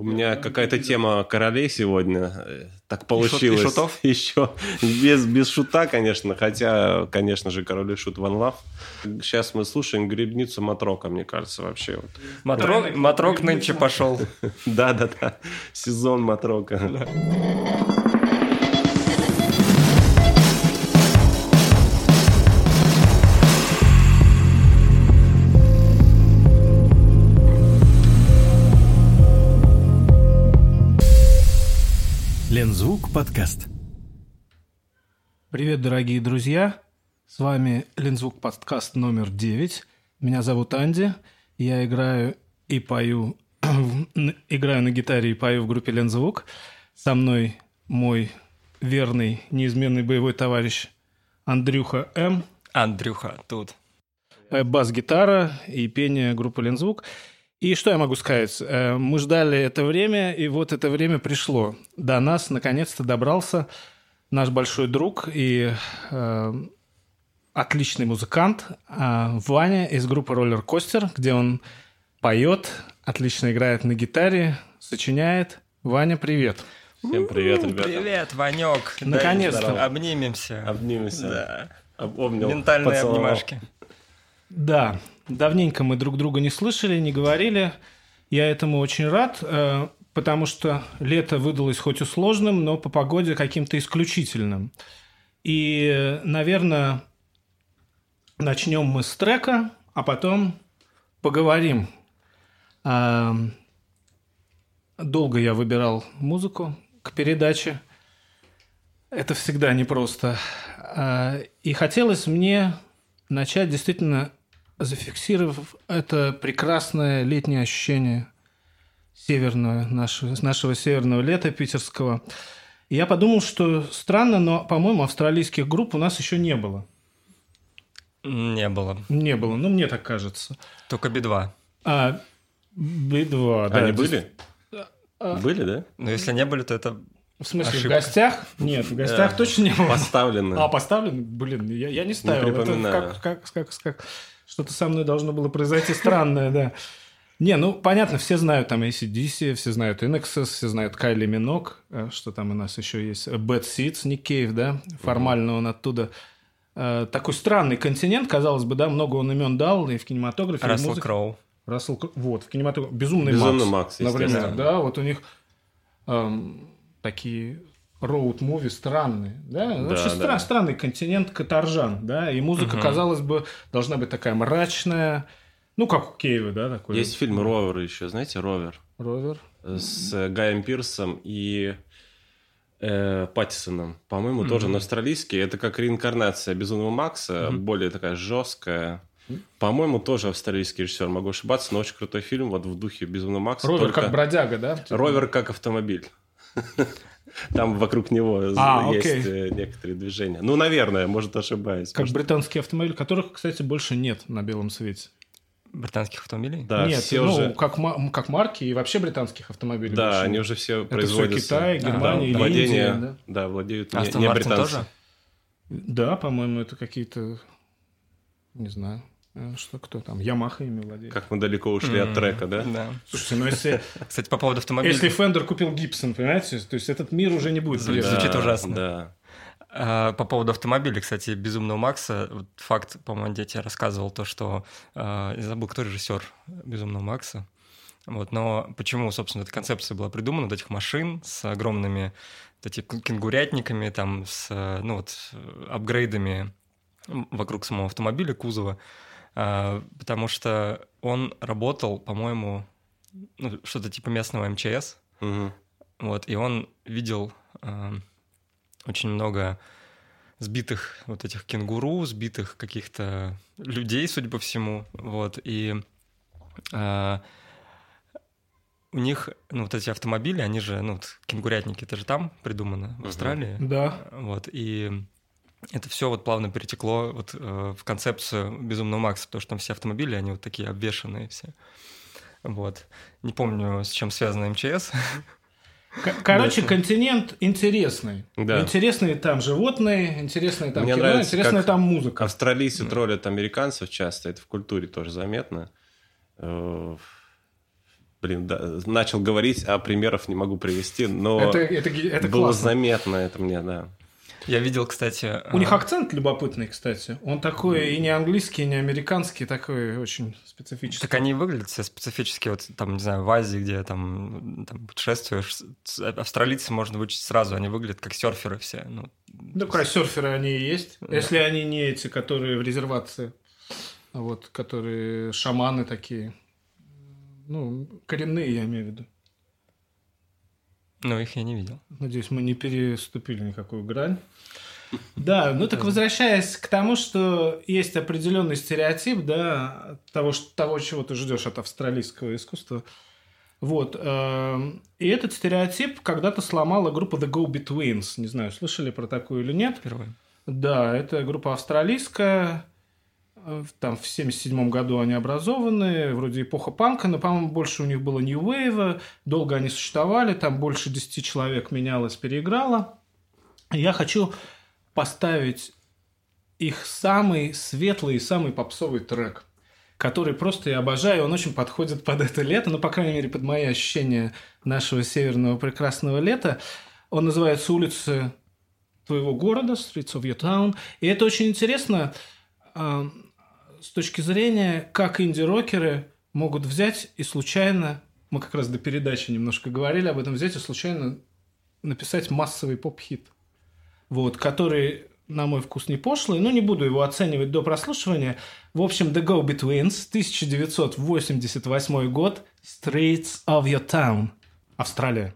У меня какая-то тема королей сегодня. э, Так получилось. и шутов? Еще без, без шута, конечно. Хотя, конечно же, король и шут Ван Лав. Сейчас мы слушаем грибницу Матрока, мне кажется, вообще. Вот. Матрок, матрок нынче пошел. Да-да-да. Сезон Матрока. Лензвук подкаст. Привет, дорогие друзья! С вами Лензвук подкаст номер 9. Меня зовут Анди. Я играю и пою, играю на гитаре и пою в группе Лензвук. Со мной мой верный, неизменный боевой товарищ Андрюха М. Андрюха тут. Э, бас-гитара и пение группы Лензвук. И что я могу сказать? Э, Мы ждали это время, и вот это время пришло. До нас наконец-то добрался наш большой друг и э, отличный музыкант э, Ваня из группы Roller Coaster, где он поет, отлично играет на гитаре, сочиняет. Ваня, привет. Всем привет, ребята. Привет, Ванек. Наконец-то. Обнимемся. Обнимемся. Да. Об- Обнял, Ментальные поцеловал. обнимашки. Да, давненько мы друг друга не слышали, не говорили. Я этому очень рад, э, потому что лето выдалось хоть и сложным, но по погоде каким-то исключительным. И, наверное, начнем мы с трека, а потом поговорим. А, Долго я выбирал музыку к передаче. Это всегда непросто. А, И хотелось мне начать действительно зафиксировав это прекрасное летнее ощущение северного, нашего, нашего северного лета питерского. И я подумал, что странно, но, по-моему, австралийских групп у нас еще не было. Не было. Не было, ну, мне так кажется. Только Би-2. А, Би-2, да. Они были? есть- А. Были, да? Но если не были, то это... В смысле, Ошибка. в гостях? Нет, в гостях Да. точно не было. Поставлены. А, поставлен? Блин, я, я не ставил. Это припоминаю. как, как, как, как- что-то со мной должно было произойти странное, да. Не, ну, понятно, все знают там ACDC, все знают Inexus, все знают Кайли Минок, э, что там у нас еще есть, Bad Seeds, Ник Кейв, да, формально он оттуда. Э, Такой странный континент, казалось бы, да, много он имен дал и в кинематографе, и в Рассел музыке. Кроу. Рассел Кроу. Вот, в кинематографе. Безумный, Безумный Макс. Макс, например, да, вот у них эм, такие роуд-муви странные, да, вообще да. стра- странный континент каторжан, да, и музыка, казалось бы, должна быть такая мрачная, ну, как у Кейва, да, такой. Есть фильм «Ровер» еще, знаете, «Ровер»? Ровер. с э, Гаем Пирсом и э, Паттисоном. По-моему, тоже на австралийский. Это как реинкарнация Безумного Макса, более такая жесткая. По-моему, тоже австралийский режиссер. Могу ошибаться, но очень крутой фильм вот в духе Безумного Макса. Ровер только как бродяга, да? Типа? Ровер как автомобиль. Там вокруг него А, есть окей. э, некоторые движения. Ну, наверное, может, ошибаюсь. Как Может, британский автомобиль, которых, кстати, больше нет на белом свете. Британских автомобилей? Да, нет, все ну, уже... как, как марки и вообще британских автомобилей Да, больше они уже все Это все производятся. Китай, Да, Германия или владение, Индия, да? да, владеют не, Астон не Мартин британцы. тоже? Да, по-моему, это какие-то, не знаю, что кто там, Ямаха ими владеет. Как мы далеко ушли от трека, да? Да. Слушайте, ну если, Кстати, по поводу автомобилей. если Фендер купил Гибсон, понимаете, то есть этот мир уже не будет. Звучит- ужасно. Да. А, По поводу автомобилей, кстати, Безумного Макса, вот факт, по-моему, я тебе рассказывал то, что а, я забыл, кто режиссер Безумного Макса. Вот, но почему, собственно, эта концепция была придумана, вот этих машин с огромными вот эти кенгурятниками, там, с, э, ну, вот, э, апгрейдами вокруг самого автомобиля, кузова, потому что он работал, по-моему, ну, что-то типа местного МЧС, Мгм. вот, и он видел э, очень много сбитых вот этих кенгуру, сбитых каких-то людей, судя по всему, вот, и э, у них, ну, вот эти автомобили, они же, ну, вот, кенгурятники, это же там придумано, в Австралии, Да. вот, и это все вот плавно перетекло вот э, в концепцию Безумного Макса, потому что там все автомобили, они вот такие обвешанные все. Вот. Не помню, с чем связано МЧС. Короче, континент интересный. Да. Интересные там животные, интересные там Мне кино, нравится, интересная как там музыка. Австралийцы троллят американцев часто, это в культуре тоже заметно. Э, блин, да, начал говорить, а примеров не могу привести, но Это, это, это было классно. заметно это мне, да. Я видел, кстати... У них а, акцент любопытный, кстати. Он такой и не английский, и не американский, такой очень специфический. Так они выглядят все специфически, вот там, не знаю, в Азии, где там, там путешествуешь, с- австралийцы можно вычесть сразу, они выглядят как серферы все. Ну, Да, как серферы они и есть. Если они не эти, которые в резервации, а вот, которые шаманы такие. Ну, коренные, я имею в виду. Ну, их я не видел. Надеюсь, мы не переступили никакую грань. Да, ну так возвращаясь к тому, что есть определенный стереотип, да, того, что- того, чего ты ждешь от австралийского искусства. Вот. эм, И этот стереотип когда-то сломала группа The Go Betweens. Не знаю, слышали про такую или нет. Впервые. Да, это группа австралийская. Э, Там в 77 году они образованы, вроде эпоха панка, но, по-моему, больше у них было New Wave, долго они существовали, там больше 10 человек менялось, переиграло. Я хочу поставить их самый светлый и самый попсовый трек, который просто я обожаю, он очень подходит под это лето, ну, по крайней мере, под мои ощущения нашего северного прекрасного лета. Он называется «Улицы твоего города», Streets of Your Town. И это очень интересно э, с точки зрения, как инди-рокеры могут взять и случайно, мы как раз до передачи немножко говорили об этом, взять и случайно написать массовый поп-хит, вот, который, на мой вкус, не пошлый, но не буду его оценивать до прослушивания. В общем, The Go Betweens, 1988 год, Streets of Your Town, Австралия.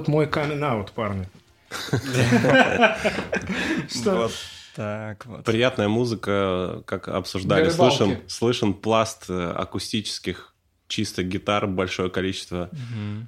Вот мой камин-аут, парни. Что? Вот так вот. Приятная музыка, как обсуждали. Слышен, слышен пласт э, акустических чисто гитар, большое количество.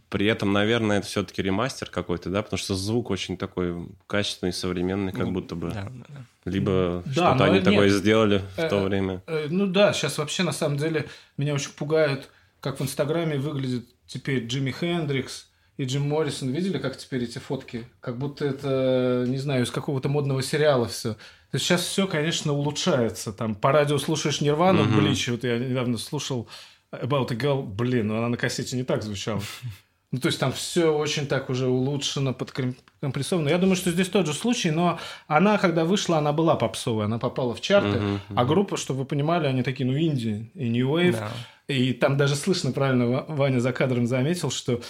При этом, наверное, это все-таки ремастер какой-то, да? Потому что звук очень такой качественный, современный, как будто бы. Ну, Да, да, да. Либо Да, что-то они нет. такое сделали в то Э, время. Э, Ну да, сейчас вообще на самом деле меня очень пугает, как в Инстаграме выглядит теперь Джимми Хендрикс и Джим Моррисон. Видели, как теперь эти фотки? Как будто это, не знаю, из какого-то модного сериала все. То есть сейчас все, конечно, улучшается. Там по радио слушаешь Нирвану, Мгм. Блич, вот я недавно слушал About a Girl, блин, ну она на кассете не так звучала. Ну, то есть там все очень так уже улучшено, подкомпрессовано. Я думаю, что здесь тот же случай, но она, когда вышла, она была попсовая, она попала в чарты, Мгм, а группа, чтобы вы понимали, они такие, ну, инди и New Wave, Да. и там даже слышно, правильно Ва- Ваня за кадром заметил, что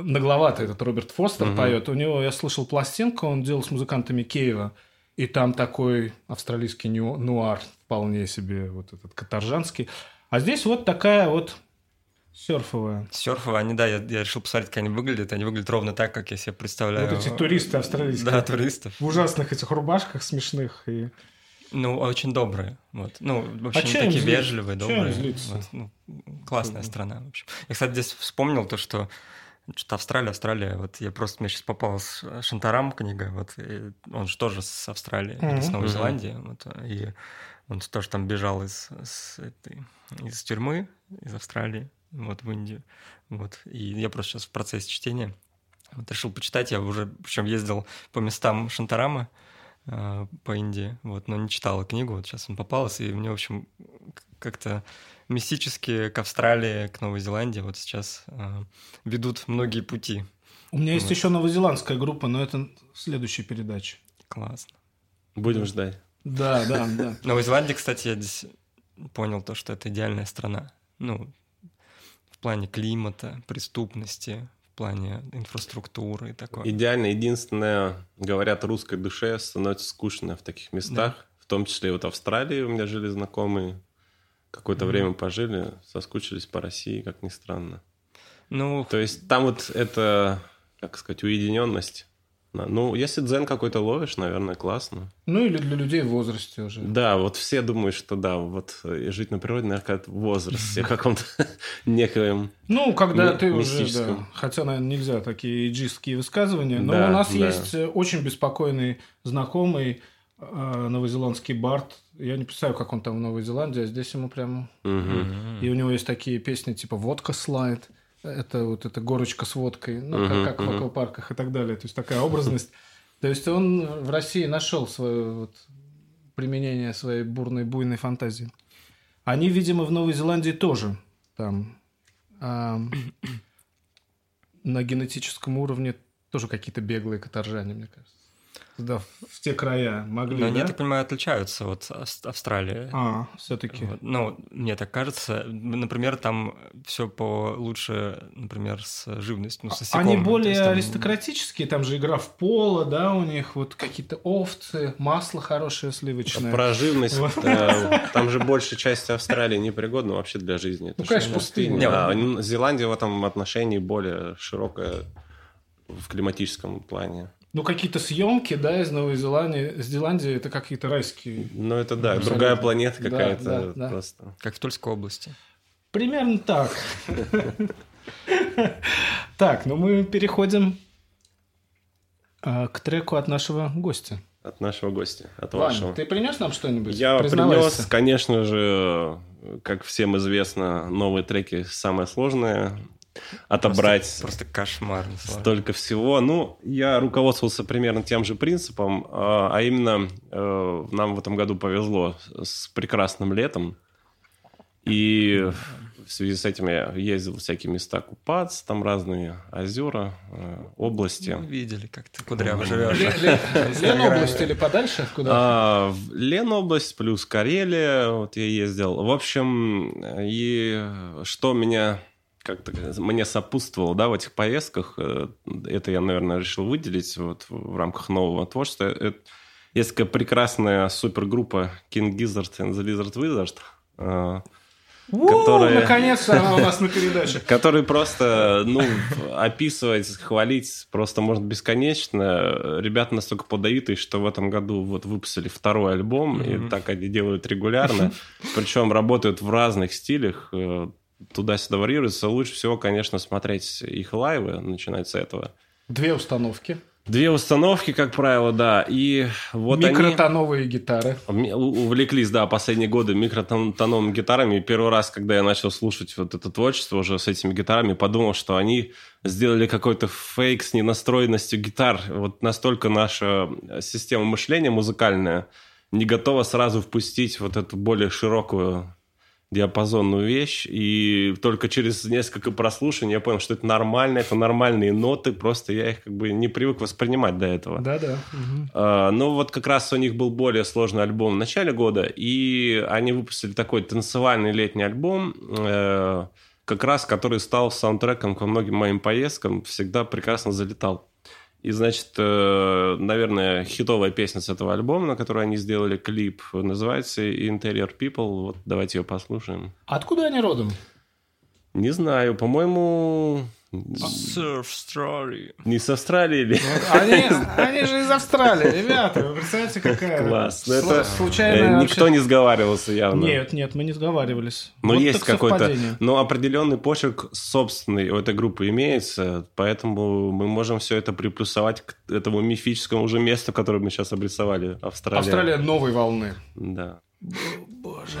нагловато этот Роберт Фостер Мгм. поет. У него, я слышал пластинку, он делал с музыкантами Киева, и там такой австралийский ню- нуар вполне себе, вот этот каторжанский. А здесь вот такая вот серфовая. Серфовые, они, да, я, я решил посмотреть, как они выглядят. Они выглядят ровно так, как я себе представляю. Вот эти туристы австралийские. Да, туристов. В ужасных этих рубашках смешных. И... Ну, очень добрые. Вот. Ну, вообще, А они такие злиться? вежливые, добрые. злиться? Вот, ну, классная страна, в общем. Я, кстати, здесь вспомнил то, что что-то Австралия, Австралия. Вот я просто мне сейчас попалась Шантарам книга, вот и он же тоже с Австралии, или с. Новой. Зеландии, вот, и он тоже там бежал из, с этой, из тюрьмы, из Австралии, вот в Индию, вот. И я просто сейчас в процессе чтения вот решил почитать. Я уже, причем ездил по местам Шантарама э, по Индии, вот, но не читал книгу. Вот сейчас он попался, и мне, в общем, как-то мистически к Австралии, к Новой Зеландии вот сейчас э, ведут многие пути. У меня есть Вот. еще новозеландская группа, но это в следующей передаче. Классно. Будем ждать. Да, да, да. В Новой Зеландии, кстати, я здесь понял то, что это идеальная страна. Ну, в плане климата, преступности, в плане инфраструктуры и такое. Идеально. Единственное, говорят, русской душе становится скучно в таких местах. В том числе и вот в Австралии у меня жили знакомые. Какое-то Мгм. время пожили, соскучились по России, как ни странно. Ну, То есть там вот это, как сказать, уединенность. Ну, если дзен какой-то ловишь, наверное, классно. Ну или для людей в возрасте уже. Да, вот все думают, что да, вот э, жить на природе, наверное, как в возрасте каком-то некоем. Ну, когда ты уже, да. Хотя, наверное, нельзя такие иджистские высказывания. Но у нас есть э, очень беспокойный знакомый новозеландский бард. Я не представляю, как он там в Новой Зеландии, а здесь ему прям... Мгм. И у него есть такие песни типа «Водка слайд», это вот эта горочка с водкой, ну, Мгм, как, как в мгм. аквапарках и так далее. То есть такая образность. То есть он в России нашел свое вот применение своей бурной, буйной фантазии. Они, видимо, в Новой Зеландии тоже там а, на генетическом уровне тоже какие-то беглые каторжане, мне кажется. Да, в те края могли, но они, да? я так понимаю, отличаются от Ав- Австралии. А, все-таки. Вот. Ну, мне так кажется. Например, там все получше, например, с живностью, ну, с насекомыми. Они более есть там- аристократические, там же игра в поло, да, у них вот какие-то овцы, масло хорошее сливочное. Про живность. Э, Там же большая часть Австралии непригодна вообще для жизни. Ну, конечно, пустыня. Н- Зеландия в этом отношении более широкая в климатическом плане. Ну, какие-то съемки, да, из Новой Зеландии, Зеландии, это какие-то райские. Ну, это да, Абсолютно. другая планета Да, какая-то да, да. просто. Как в Тульской области. Примерно так. Так, ну мы переходим а, к треку от нашего гостя. От нашего гостя, от Ваня, вашего. ты принес нам что-нибудь? Я принес, конечно же, как всем известно, новые треки самое сложное отобрать. Просто, просто кошмар. Столько всего. Ну, я руководствовался примерно тем же принципом, а а именно э, нам в этом году повезло с прекрасным летом. И в связи с этим я ездил в всякие места купаться, там разные озера, э, области. Мы видели, как ты кудряво Ну, живешь. Ле- Ле- Ленобласть или подальше? Куда? А, Ленобласть плюс Карелия, вот я ездил. В общем, и что меня как-то мне сопутствовало, да, в этих поездках, э, это я, наверное, решил выделить вот в рамках нового творчества. Это- есть такая прекрасная супергруппа King Gizzard and the Lizard Wizard. А, У, которые- Наконец-то она у нас на передаче. который просто, ну, описывать, хвалить просто может бесконечно. Ребята настолько плодовитые, что в этом году вот выпустили второй альбом, и так они делают регулярно. Причем работают в разных стилях, э, туда-сюда варьируются. Лучше всего, конечно, смотреть их лайвы, начинать с этого. Две установки. Две установки, как правило, да. И вот они... Микротоновые гитары. Ми- у- Увлеклись, да, последние годы микротоновыми гитарами. И первый раз, когда я начал слушать вот это творчество уже с этими гитарами, подумал, что они сделали какой-то фейк с ненастроенностью гитар. Вот настолько наша система мышления музыкальная не готова сразу впустить вот эту более широкую диапазонную вещь, и только через несколько прослушаний я понял, что это нормально, это нормальные ноты, просто я их как бы не привык воспринимать до этого. Да-да. А, Ну, вот как раз у них был более сложный альбом в начале года, и они выпустили такой танцевальный летний альбом, э, как раз который стал саундтреком ко многим моим поездкам, всегда прекрасно залетал. И, значит, э, наверное, хитовая песня с этого альбома, на которую они сделали клип, называется «Interior People». Вот давайте ее послушаем. Откуда они родом? Не знаю, по-моему, Surf Story. не с Австралии или... Они, они же из Австралии, ребята. Вы представляете, какая... Класс. Ну, слу- это случайно э, вообще- никто не сговаривался явно. Нет, нет, мы не сговаривались. Но Вот есть какой-то, совпадение. но определенный почерк собственный у этой группы имеется, поэтому мы можем все это приплюсовать к этому мифическому уже месту, которое мы сейчас обрисовали, Австралия. Австралия новой волны. Да. Боже.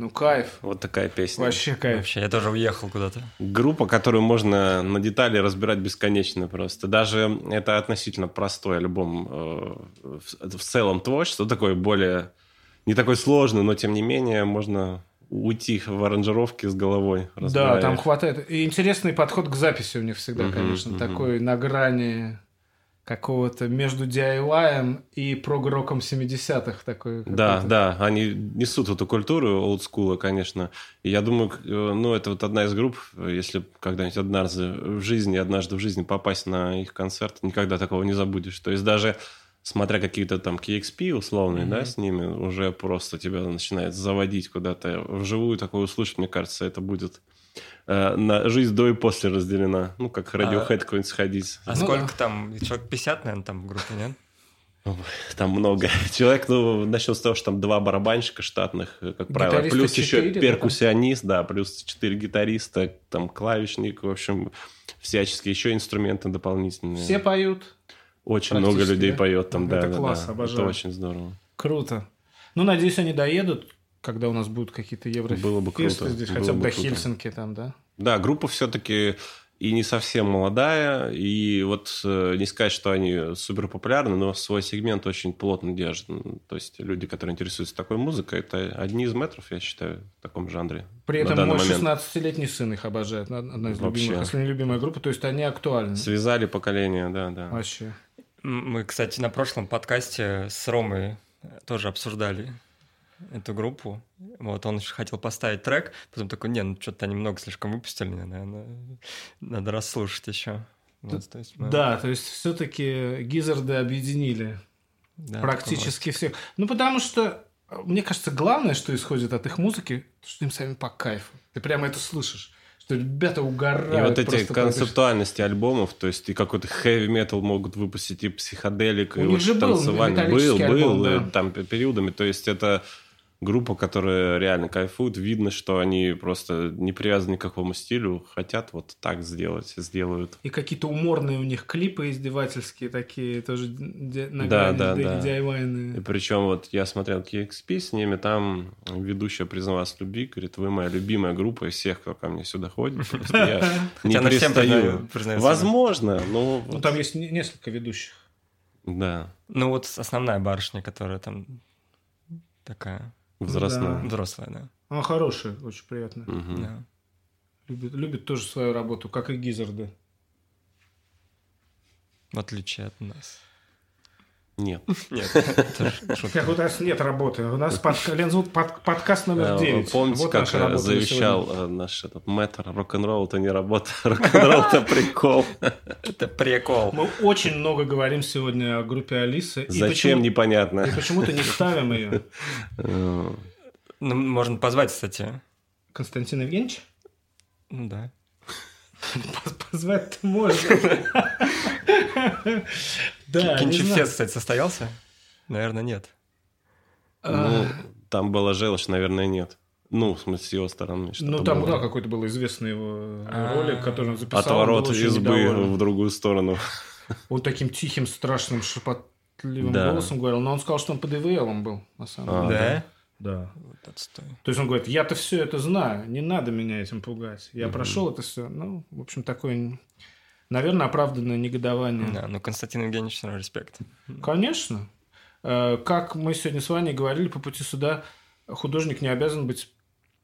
Ну, кайф. Вот такая песня. Вообще кайф. Вообще, я тоже уехал куда-то. Группа, которую можно на детали разбирать бесконечно просто. Даже это относительно простой альбом э, в, в целом творчество, такой более... Не такой сложный, но тем не менее можно уйти в аранжировке с головой. Да, там хватает. И интересный подход к записи у них всегда, конечно, такой на грани какого-то между DIY и прог-роком 70-х такой. Да, да, они несут эту культуру олдскула, конечно. И я думаю, э, ну, это вот одна из групп, если когда-нибудь однажды в жизни, однажды в жизни попасть на их концерт, никогда такого не забудешь. То есть даже смотря какие-то там KXP условные, да, с ними, уже просто тебя начинает заводить куда-то вживую такое услышать, мне кажется, это будет э, на жизнь до и после разделена. Ну, как Radiohead какой-нибудь сходить. А Ну сколько да. там? Человек 50, наверное, там в группе, нет? Там много. Человек, ну, начнем с того, что там два барабанщика штатных, э, как правило. Гитариста Плюс еще четыре, да, перкуссионист, да, плюс четыре гитариста, там клавишник, в общем, всяческие еще инструменты дополнительные. Все поют. Очень много людей да? поет там, да. Это да, класс, да. обожаю. Это очень здорово. Круто. Ну, надеюсь, они доедут, когда у нас будут какие-то евро Было бы круто, здесь, было хотя бы бы до круто. Хельсинки там, да? Да, группа все-таки и не совсем молодая, и вот э, не сказать, что они супер популярны, но свой сегмент очень плотно держат. То есть люди, которые интересуются такой музыкой, это одни из метров, я считаю, в таком жанре. При этом мой момент. 16-летний сын их обожает. Одна из Вообще. любимых, если не любимая группа. То есть они актуальны. Связали поколение, да, да. Вообще. Мы, кстати, на прошлом подкасте с Ромой тоже обсуждали эту группу. Вот, он еще хотел поставить трек, потом такой, не, ну что-то они много слишком выпустили, наверное, надо расслушать еще. Вот, то есть мы- Да, то есть все-таки Гизарды объединили да, практически всех. Ну, потому что, э, мне кажется, главное, что исходит от их музыки, что им самим по кайфу. Ты прямо это слышишь. Что ребята угорают. И вот эти концептуальности альбомов, то есть и какой-то хэви метал могут выпустить, и психоделик, У и них вот же был танцевальный. Был, металлический был, альбом, да. там пе- периодами. То есть это группа, которая реально кайфует. Видно, что они просто не привязаны к какому стилю, хотят вот так сделать, сделают. И какие-то уморные у них клипы издевательские такие, тоже на Да, да, ди- да. DIY-ные. И причем вот я смотрел KXP с ними, там ведущая призналась в любви, говорит, вы моя любимая группа из всех, кто ко мне сюда ходит. Просто я не признается. Возможно, но Ну, там есть не- несколько ведущих. да, Ну вот основная барышня, которая там такая возрастная. взрослая, да. Она хорошая, очень приятно. Мгм. Да. Любит, любит тоже свою работу, как и Гизарды. В отличие от нас. Нет. Нет, у нас нет работы. У нас под- подкаст номер Э, 9. Помните, Вот как э, завещал э, наш этот мэтр, рок-н-ролл это не работа, рок-н-ролл это прикол. Это прикол. Мы очень много говорим сегодня о группе Алисы. Зачем, непонятно. И почему-то не ставим ее. Э, Ну, можно позвать, кстати. Константин Евгеньевич? Ну да. Позвать-то можно. Да, не Кинчев знаю. фест, кстати, состоялся? Наверное, нет. Ну, там была желчь, наверное, нет. Ну, в смысле, с его стороны. что-то Ну, там, было. да, какой-то был известный его А. ролик, который он записал. Отворот он избы недоволен. в другую сторону. Он таким тихим, страшным, шепотливым Да. голосом говорил. Но он сказал, что он под ИВЛом был, на самом А, деле. Да? Да. Вот отстой. То есть он говорит, я-то все это знаю, не надо меня этим пугать. Я прошел это все. Ну, в общем, такое, наверное, оправданное негодование. Да, ну Константин Евгеньевич, респект. Конечно. Э, Как мы сегодня с Ваней говорили по пути сюда, художник не обязан быть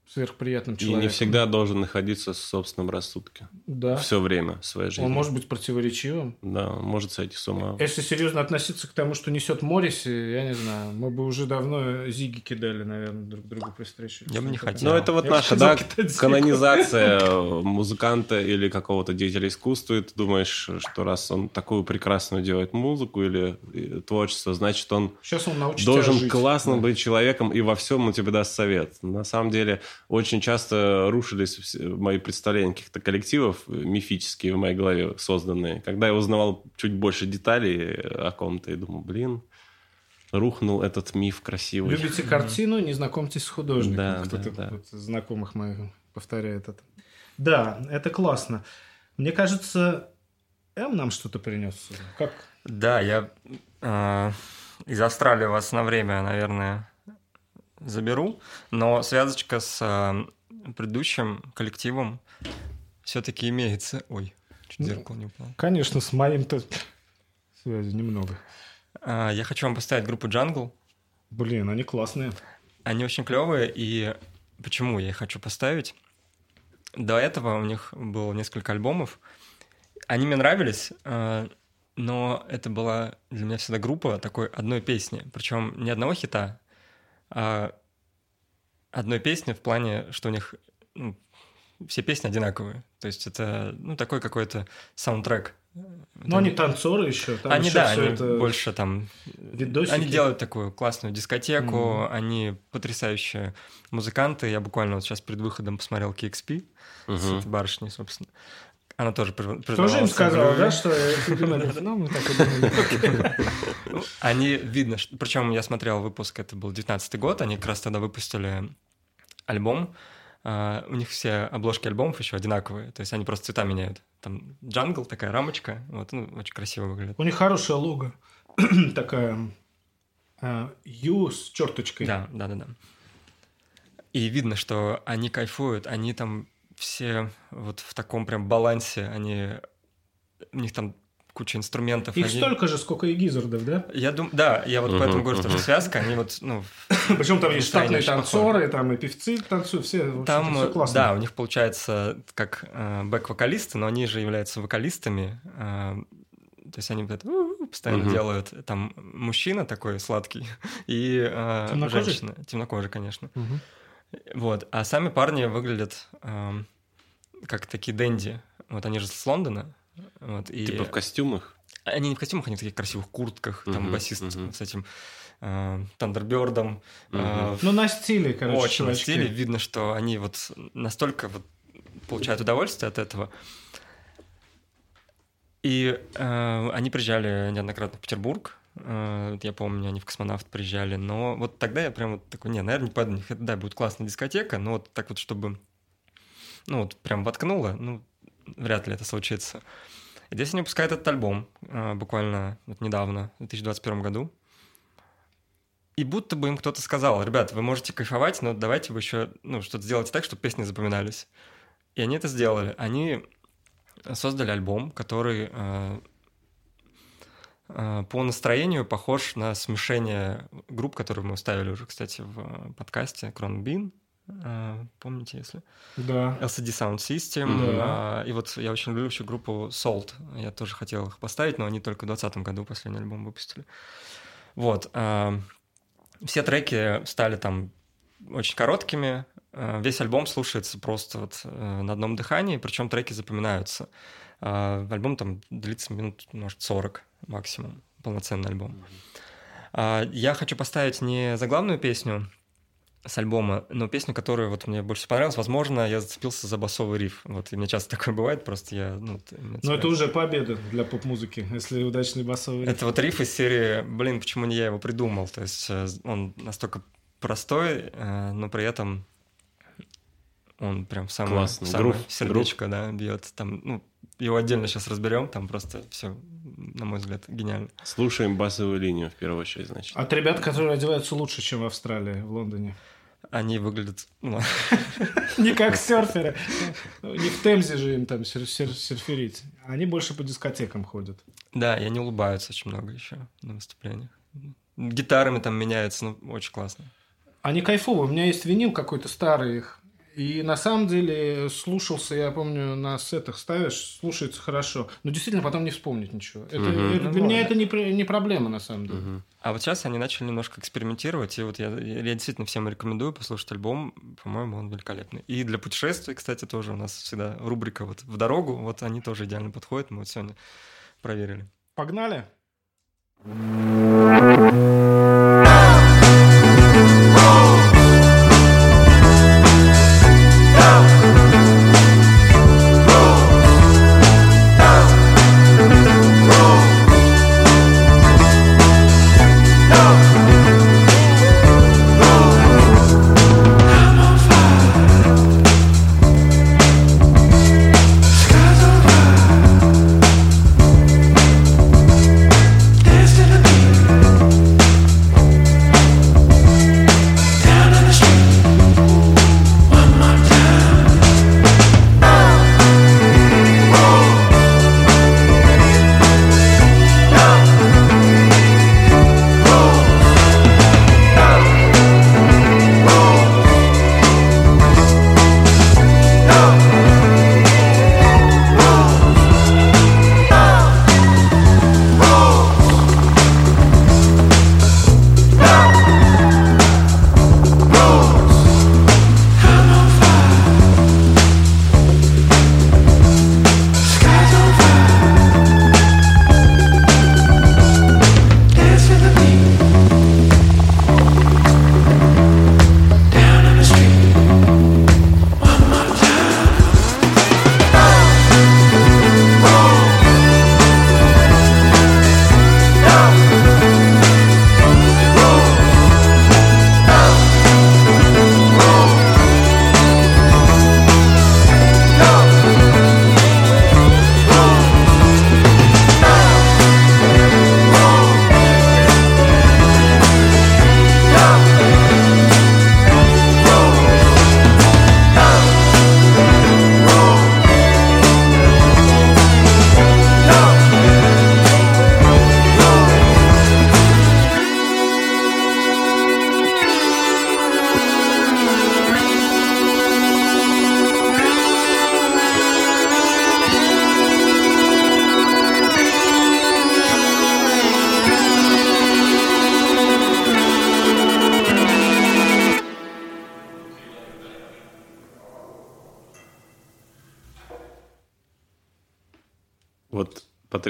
сверхприятным И человеком. не всегда должен находиться в собственном рассудке. Да. Все время своей жизни. Он может быть противоречивым. Да, он может сойти с ума. Если серьезно относиться к тому, что несет Морриси, я не знаю, мы бы уже давно зиги кидали, наверное, друг другу при встрече. Я бы не хотел. Ну, это вот Я наша, да, канонизация музыканта или какого-то деятеля искусства. И ты думаешь, что раз он такую прекрасную делает музыку или э, творчество, значит, он Сейчас он должен жить. классно быть человеком и во всем он тебе даст совет. На самом деле, очень часто рушились мои представления каких-то коллективов э, мифические в моей голове созданные. Когда я узнавал чуть больше деталей о ком-то, и думал, блин, рухнул этот миф красивый. Любите картину, не знакомьтесь с художником. Да, Кто-то да, да. знакомых моих повторяет это. Да, это классно. Мне кажется, М нам что-то принес. Как? Да, я э, из Австралии вас на время, наверное, заберу, но связочка с э, предыдущим коллективом все-таки имеется. Ой, чуть Ну, зеркало не упало. Конечно, с моим-то связи немного. А, я хочу вам поставить группу Jungle. Блин, они классные. Они очень клевые, и почему я их хочу поставить? До этого у них было несколько альбомов. Они мне нравились, э, но это была для меня всегда группа такой одной песни. Причем не одного хита, одной песни в плане, что у них ну, все песни одинаковые. То есть это ну, такой какой-то саундтрек. Но они танцоры еще. Там они, еще да, они это больше там... видосики. Они делают такую классную дискотеку, Мгм. они потрясающие музыканты. Я буквально вот сейчас перед выходом посмотрел KXP с Мгм. этой барышней, собственно. Она тоже Тоже им сказала, да, что ну, мы так и думали. Они, видно. Причем я смотрел выпуск, это был 19 год, они как раз тогда выпустили альбом. А, у них все обложки альбомов еще одинаковые, то есть они просто цвета меняют. Там джангл, такая рамочка, вот, ну, очень красиво выглядит. У них хорошая лого. Такая а, Ю с черточкой. Да, да, да, да. И видно, что они кайфуют, они там все вот в таком прям балансе, они... У них там куча инструментов. Их они- столько же, сколько и Гизардов, да? Я думаю, да, я вот Мгм, поэтому говорю, что мгм. связка, они вот, ну, Причем там есть штатные танцоры, там и певцы танцуют, все, Там, все классно. да, у них получается как э, бэк-вокалисты, но они же являются вокалистами. э, то есть они вот это постоянно Мгм. делают. Там мужчина такой сладкий и э, Темнокожий? женщина. Темнокожий, конечно. Мгм. Вот. А сами парни выглядят эм, как такие денди. Вот они же с Лондона. Вот, и Типа в костюмах. Они не в костюмах, они в таких красивых куртках. Там Мгм, басист мгм. с этим э, Тандербердом. э, Мгм. Ну, на стиле, короче, очень на стиле. Видно, что они вот настолько вот получают удовольствие от этого. И э, они приезжали неоднократно в Петербург. Э, я помню, они в космонавт приезжали. Но вот тогда я прям вот такой, не, наверное, не пойду. Да, будет классная дискотека, но вот так вот, чтобы... Ну, вот прям воткнуло, ну, вряд ли это случится. И здесь они выпускают этот альбом э, буквально вот недавно, в 2021 году. И будто бы им кто-то сказал, ребят, вы можете кайфовать, но давайте вы еще ну, что-то сделайте так, чтобы песни запоминались. И они это сделали. Они создали альбом, который э, по настроению похож на смешение групп, которые мы ставили уже, кстати, в э, подкасте Кронбин. э, помните, если... Да. LCD Sound System. Мгм. а, и вот я очень люблю еще группу Salt. Я тоже хотел их поставить, но они только в 2020 году последний альбом выпустили. Вот. а, все треки стали там очень короткими. Весь альбом слушается просто вот э, на одном дыхании, причем треки запоминаются. Альбом там длится минут, может, 40 максимум, полноценный альбом. А, Я хочу поставить не заглавную песню с альбома, но песню, которая вот мне больше понравилась. Возможно, я зацепился за басовый риф. Вот, и мне часто такое бывает, просто я... Ну, Но это уже победа для поп-музыки, если удачный басовый риф. Это вот риф из серии, блин, почему не я его придумал? То есть э, он настолько простой, э, но при этом он прям в самое, Классный. в самое Грув, сердечко, да, бьет. Там, ну, его отдельно сейчас разберем, там просто все, на мой взгляд, гениально. Слушаем басовую линию в первую очередь, значит. От ребят, которые одеваются лучше, чем в Австралии, в Лондоне. Они выглядят... ну, Не как серферы. Не в Темзе же им там сер- сер- серферить. Они больше по дискотекам ходят. да, и они улыбаются очень много еще на выступлениях. Гитарами там меняются, ну, очень классно. Они кайфовые. У меня есть винил какой-то старый их. И на самом деле слушался, я помню, на сетах ставишь, слушается хорошо. Но действительно потом не вспомнить ничего. Это, это- Ну, для меня вот. это не, не проблема, на самом деле. Мгм. А вот сейчас они начали немножко экспериментировать, и вот я, я действительно всем рекомендую послушать альбом, по-моему, он великолепный. И для путешествий, кстати, тоже у нас всегда рубрика вот в дорогу, вот они тоже идеально подходят, мы вот сегодня проверили. Погнали? Вот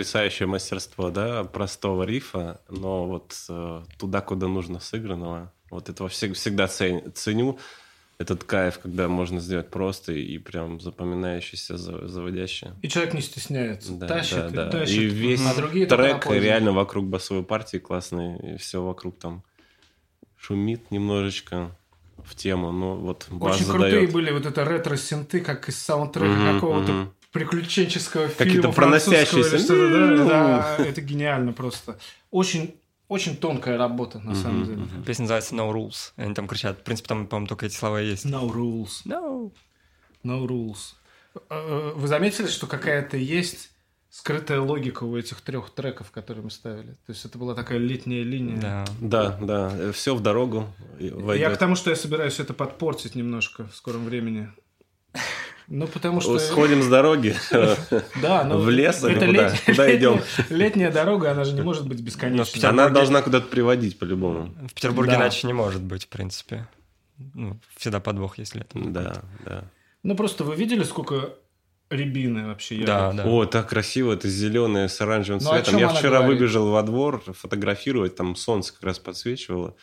потрясающее мастерство, да, простого рифа, но вот э, туда, куда нужно сыгранного. Вот этого всег- всегда цен- ценю. Этот кайф, когда можно сделать просто и прям запоминающийся, за- заводящий. И человек не стесняется. Да, тащит да, да. тащит. И весь а другие трек реально вокруг басовой партии классный, и все вокруг там шумит немножечко в тему, но вот бас Очень задает. крутые были вот это ретро-синты, как из саундтрека Мгм, какого-то мгм. Приключенческого Какие-то фильма французского проносящиеся. да, Ну. да, это гениально просто. Очень, очень тонкая работа, на самом деле. Песня называется No Rules, они там кричат, в принципе, там, по-моему, только эти слова есть. No rules, No. no rules. Э, Вы заметили, что какая-то есть скрытая логика у этих трех треков, которые мы ставили. То есть это была такая летняя линия. Да. Да, да, все в дорогу и Я войдет. к тому, что я собираюсь это подпортить немножко в скором времени. Ну, потому что... Сходим с дороги. Да, но в лес или куда? лет- Куда идем? Летняя дорога, она же не может быть бесконечной. Петербурге- Она должна куда-то приводить по-любому. В Петербурге Да. иначе не может быть, в принципе. Ну, всегда подвох, если это. Да, да. Ну, просто вы видели, сколько рябины вообще ягод? Да, да. О, так красиво, это зеленое с оранжевым Ну, цветом. Я вчера говорит? выбежал во двор фотографировать, там солнце как раз подсвечивало.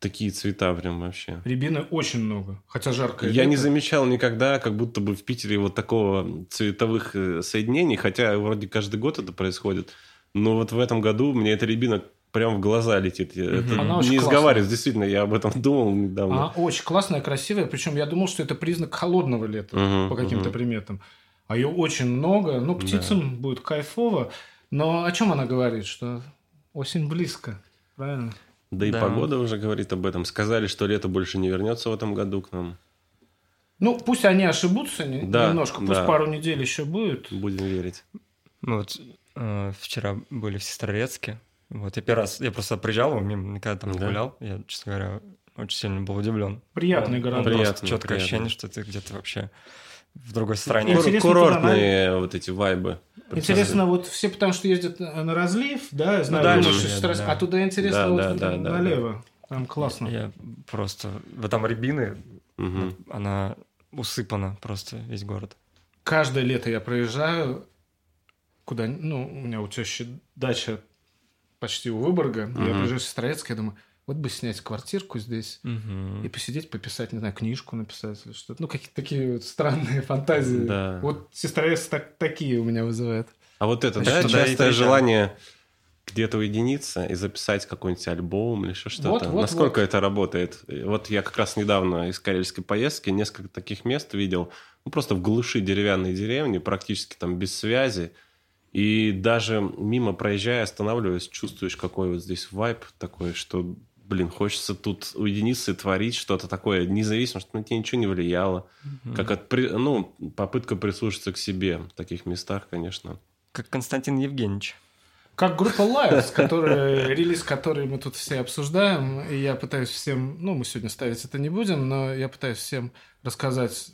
Такие цвета прям вообще. Рябины очень много, хотя жаркое Я не замечал никогда, как будто бы в Питере вот такого цветовых э, соединений, хотя вроде каждый год это происходит. Но вот в этом году мне эта рябина прям в глаза летит. Я это Она очень не классная. изговариваюсь, действительно, я об этом думал недавно. Она очень классная, красивая, причем я думал, что это признак холодного лета Мгм, по каким-то мгм. приметам. А ее очень много, ну, птицам будет кайфово. Но о чем она говорит? Что осень близко, правильно? Да и Да. погода уже говорит об этом. Сказали, что лето больше не вернется в этом году к нам. Ну, пусть они ошибутся не- Да, немножко, пусть да. пару недель еще будет. Будем верить. Мы вот э, вчера были в Сестрорецке. Вот, я первый раз, я просто приезжал, мимо, никогда там не Да. гулял. Я, честно говоря, очень сильно был удивлен. Приятный. Приятно, четкое приятно. ощущение, что ты где-то вообще в другой стране. Интересно, Кур- Курортные вот эти вайбы. Интересно, вот все потому что ездят на разлив, да, знаю, дальше думаю, что едут, Сестрорецк, да. а туда интересно Да, вот да, да, да, налево. Там классно. Я просто... В там рябины, Мгм. она усыпана просто весь город. Каждое лето я проезжаю куда, ну, у меня у тещи дача почти у Выборга. Я Мгм. приезжаю в Сестрорецк, я думаю, вот бы снять квартирку здесь Мгм. и посидеть, пописать, не знаю, книжку написать или что-то. Ну, какие-то такие вот странные фантазии. Да. Вот Сестрорецк так, такие у меня вызывает. А вот это, Значит, да, частое приезжаем. желание где-то уединиться и записать какой-нибудь альбом или еще что-то. Вот, вот, Насколько вот. это работает? Вот я как раз недавно из карельской поездки несколько таких мест видел. Ну, просто в глуши деревянной деревни, практически там без связи. И даже мимо проезжая, останавливаясь, чувствуешь, какой вот здесь вайб такой, что, блин, хочется тут уединиться и творить что-то такое независимо, чтобы на тебя ничего не влияло. Как от, ну, попытка прислушаться к себе в таких местах, конечно. Как Константин Евгеньевич. Как группа Liars, который, релиз, который мы тут все обсуждаем, и я пытаюсь всем, ну, мы сегодня ставить это не будем, но я пытаюсь всем рассказать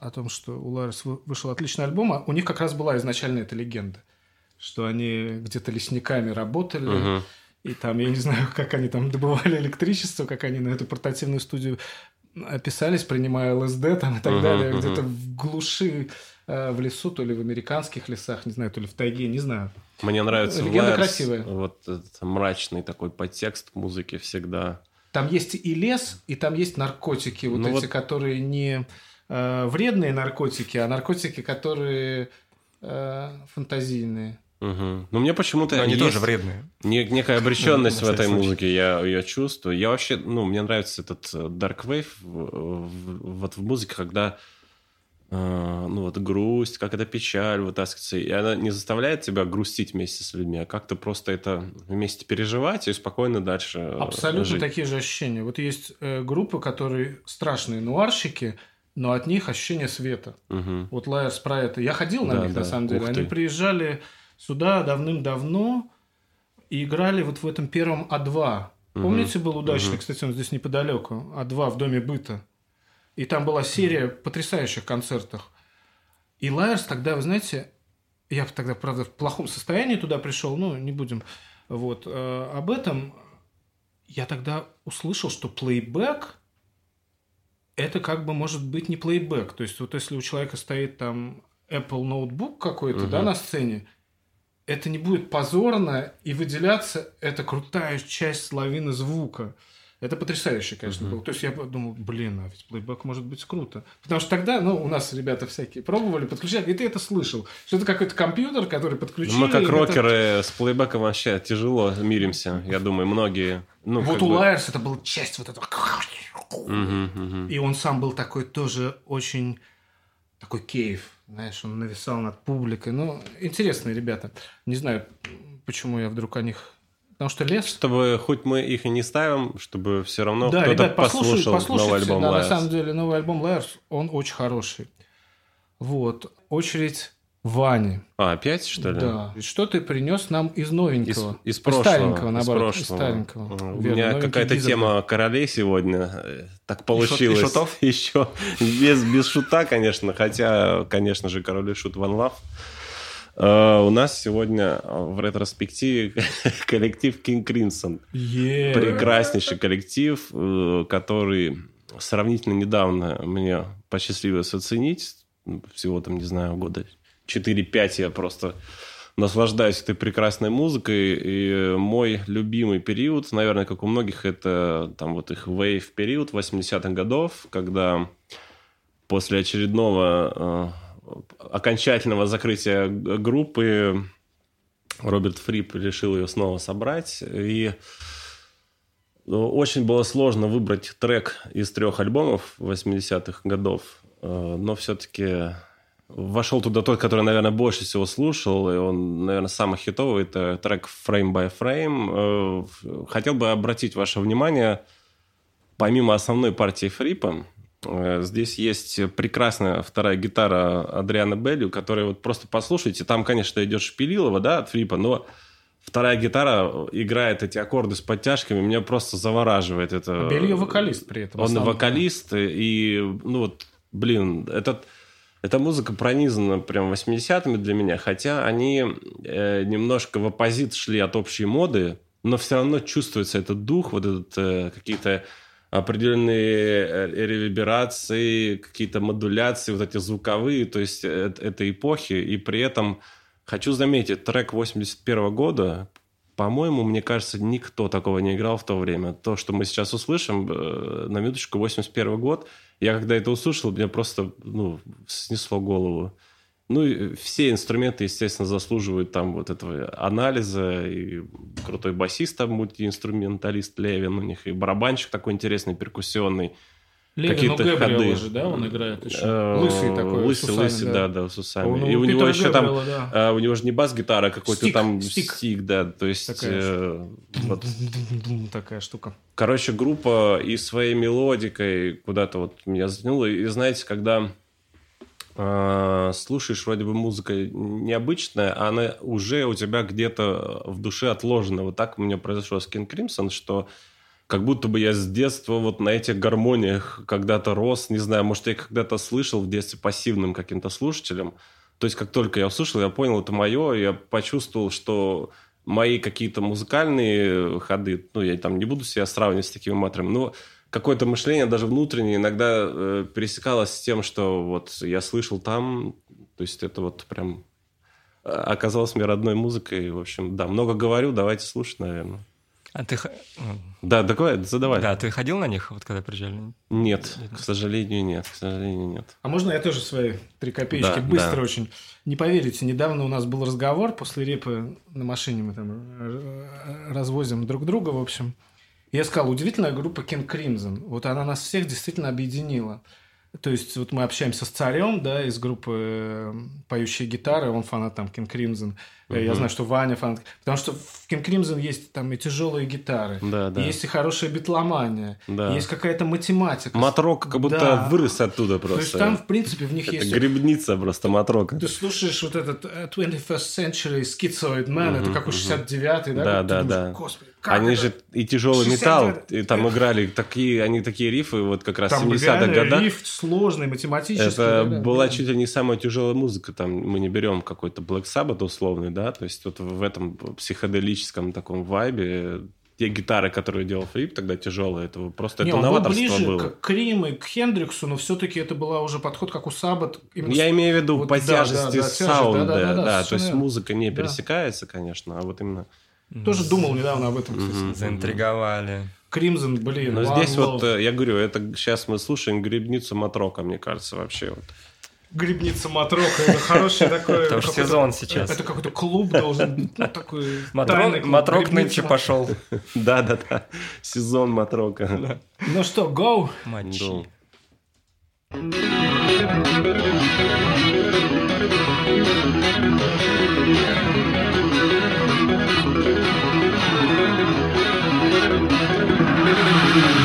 о том, что у вы- вышел отличный альбом, а у них как раз была изначально эта легенда, что они где-то лесниками работали, Мгм. И там, я не знаю, как они там добывали электричество, как они на эту портативную студию описались, принимая ЛСД там и так Мгм, далее, мгм. где-то в глуши э, в лесу, то ли в американских лесах, не знаю, то ли в тайге, не знаю. Мне нравится Легенда Liars, красивая. Вот этот мрачный такой подтекст музыки всегда. Там есть и лес, и там есть наркотики, вот Ну эти, вот- которые не э, вредные наркотики, а наркотики, которые э, фантазийные. Мгм. Но мне почему-то Но они есть тоже вредные. не- некая обреченность в этой музыке, я ее чувствую. Я вообще, ну, мне нравится этот э, Dark Wave вот в музыке, когда э, ну вот грусть, как это печаль вытаскивается, и она не заставляет тебя грустить вместе с людьми, а как-то просто это вместе переживать и спокойно дальше э, Абсолютно жить. такие же ощущения. Вот есть э, группы, которые страшные нуарщики, но от них ощущение света. Мгм. Вот Лайерс про это. Я ходил на Да, них, да. на самом деле. Ух Они ты. приезжали сюда давным-давно и играли вот в этом первом А2. Мгм. Помните, был удачный, кстати, он здесь неподалеку, А2 в Доме быта. И там была серия потрясающих концертов. И Лайерс тогда, вы знаете, я тогда, правда, в плохом состоянии туда пришел, ну, не будем вот э, об этом. Я тогда услышал, что плейбэк это как бы может быть не плейбэк. То есть, вот если у человека стоит там Apple ноутбук какой-то, Мгм. да, на сцене, это не будет позорно и выделяться. Это крутая часть лавины звука. Это потрясающе, конечно, Мгм. было. То есть я подумал, блин, а ведь плейбэк может быть круто. Потому что тогда, ну, у нас ребята всякие пробовали подключать, и ты это слышал. Что это какой-то компьютер, который подключили. Ну, Мы как и это- рокеры с плейбеком вообще тяжело миримся, я думаю, многие. Ну, Вот у бы- Лайерс это была часть вот этого. Мгм, мгм. И он сам был такой тоже очень такой кейф, знаешь, он нависал над публикой. Ну, интересные ребята. Не знаю, почему я вдруг о них... Потому что лес... Чтобы хоть мы их и не ставим, чтобы все равно да, кто-то ребят, послушал новый альбом да, на Liars. самом деле, новый альбом Лайерс, он очень хороший. Вот. Очередь Вани. А, опять, что ли? Да. И Что ты принес нам из новенького? Из, из прошлого. Старенького, из наоборот. из прошлого. старенького. У Верно, меня какая-то тема королей сегодня. Э, Так шут- и получилось. шутов? Еще без, без шута, конечно. Хотя, конечно же, король и шут Ван Лав. Э, У нас сегодня в ретроспективе коллектив King Crimson. Е. Прекраснейший коллектив, э, который сравнительно недавно мне посчастливилось оценить. Всего там, не знаю, года 4-5 я просто наслаждаюсь этой прекрасной музыкой. И мой любимый период, наверное, как у многих, это там вот их вейв-период 80-х годов, когда после очередного э, окончательного закрытия группы Роберт Фрип решил ее снова собрать. И ну, очень было сложно выбрать трек из трех альбомов 80-х годов, э, но все-таки вошел туда тот, который, наверное, больше всего слушал, и он, наверное, самый хитовый, это трек Frame by Frame. Э, Хотел бы обратить ваше внимание, помимо основной партии Фрипа, э, здесь есть прекрасная вторая гитара Адриана Беллю, которая вот просто послушайте, там, конечно, идет Шпилилова, да, от Фрипа, но вторая гитара играет эти аккорды с подтяжками, меня просто завораживает это. Белью вокалист при этом. Он вокалист, и, ну вот, блин, этот, эта музыка пронизана прям 80-ми для меня, хотя они э, немножко в оппозит шли от общей моды, но все равно чувствуется этот дух, вот этот э, какие-то определенные э, реверберации, какие-то модуляции, вот эти звуковые, то есть э, этой эпохи, и при этом хочу заметить, трек 81 года, по-моему, мне кажется, никто такого не играл в то время. То, что мы сейчас услышим, э, на минуточку, 81 год, я когда это услышал, мне просто ну, снесло голову. Ну, и все инструменты, естественно, заслуживают там вот этого анализа. И крутой басист там, мультиинструменталист Левин у них, и барабанщик такой интересный, перкуссионный. Какие-то ну, ходы. же, да, он играет еще. Э, Лысый такой. Лысый, усами, лысый, да, да, с усами. Он и у у него еще там, да. а, у него же не бас-гитара, а какой-то Стик, там стик. стик, да, то есть Такая э, вот Такая штука. Короче, группа и своей мелодикой куда-то вот меня затянула. И знаете, когда э, слушаешь вроде бы музыка необычная, а она уже у тебя где-то в душе отложена. Вот так у меня произошло с King Crimson, что как будто бы я с детства вот на этих гармониях когда-то рос. Не знаю, может, я когда-то слышал в детстве пассивным каким-то слушателем. То есть, как только я услышал, я понял, это мое, я почувствовал, что мои какие-то музыкальные ходы, ну, я там не буду себя сравнивать с такими матерами, но какое-то мышление даже внутреннее иногда э, пересекалось с тем, что вот я слышал там, то есть это вот прям э, оказалось мне родной музыкой. В общем, да, много говорю, давайте слушать, наверное. А ты... Да, давай, задавай. Да, ты ходил на них, вот когда приезжали? Нет, к сожалению, нет, к сожалению, нет. А можно я тоже свои три копеечки? Да, Быстро да. очень. Не поверите, недавно у нас был разговор после репы на машине, мы там э, развозим друг друга, в общем. Я сказал, удивительная группа King Crimson. Вот она нас всех действительно объединила. То есть вот мы общаемся с царем, да, из группы э, поющие гитары, он фанат там King Crimson. Э, Я знаю, что Ваня фанат. Потому что в King Crimson есть там и тяжелые гитары, Да, да. есть и хорошая битломания, Да. есть какая-то математика. Матрок как будто Да. вырос оттуда То есть просто. там, в принципе, в них Это есть... грибница просто матрока. Ты слушаешь вот этот э, 21st Century Schizoid Man, это как у 69-й, да? Да, да, думаешь, да. Господи, как Они это? же и тяжелый 60 металл, и там играли такие, они такие рифы, вот как раз Там 70-х реально годах. риф сложный, математический. Это да, да. была чуть ли не самая тяжелая музыка. Там мы не берем какой-то Black Sabbath условный, да, то есть вот в этом психоделическом таком вайбе те гитары, которые делал Фрип, тогда тяжелые, это просто Не, это он был новаторство ближе было. к Крим и к Хендриксу, но все-таки это была уже подход, как у Саббат. именно Я с- имею в виду вот по да, тяжести да, да, саунда, да, да, да, да, то есть музыка не Да. пересекается, конечно, а вот именно. Тоже думал недавно об этом. кстати. Заинтриговали. Кримзон, блин, Но здесь Love. вот, э, я говорю, это сейчас мы слушаем грибницу Матрока, мне кажется, вообще. Вот. Грибница Матрока, это хороший такой... Потому что сезон сейчас. Это какой-то клуб должен, такой... Матрок, нынче пошел. Да-да-да, сезон Матрока. Ну что, go! Матчи. Да. Thank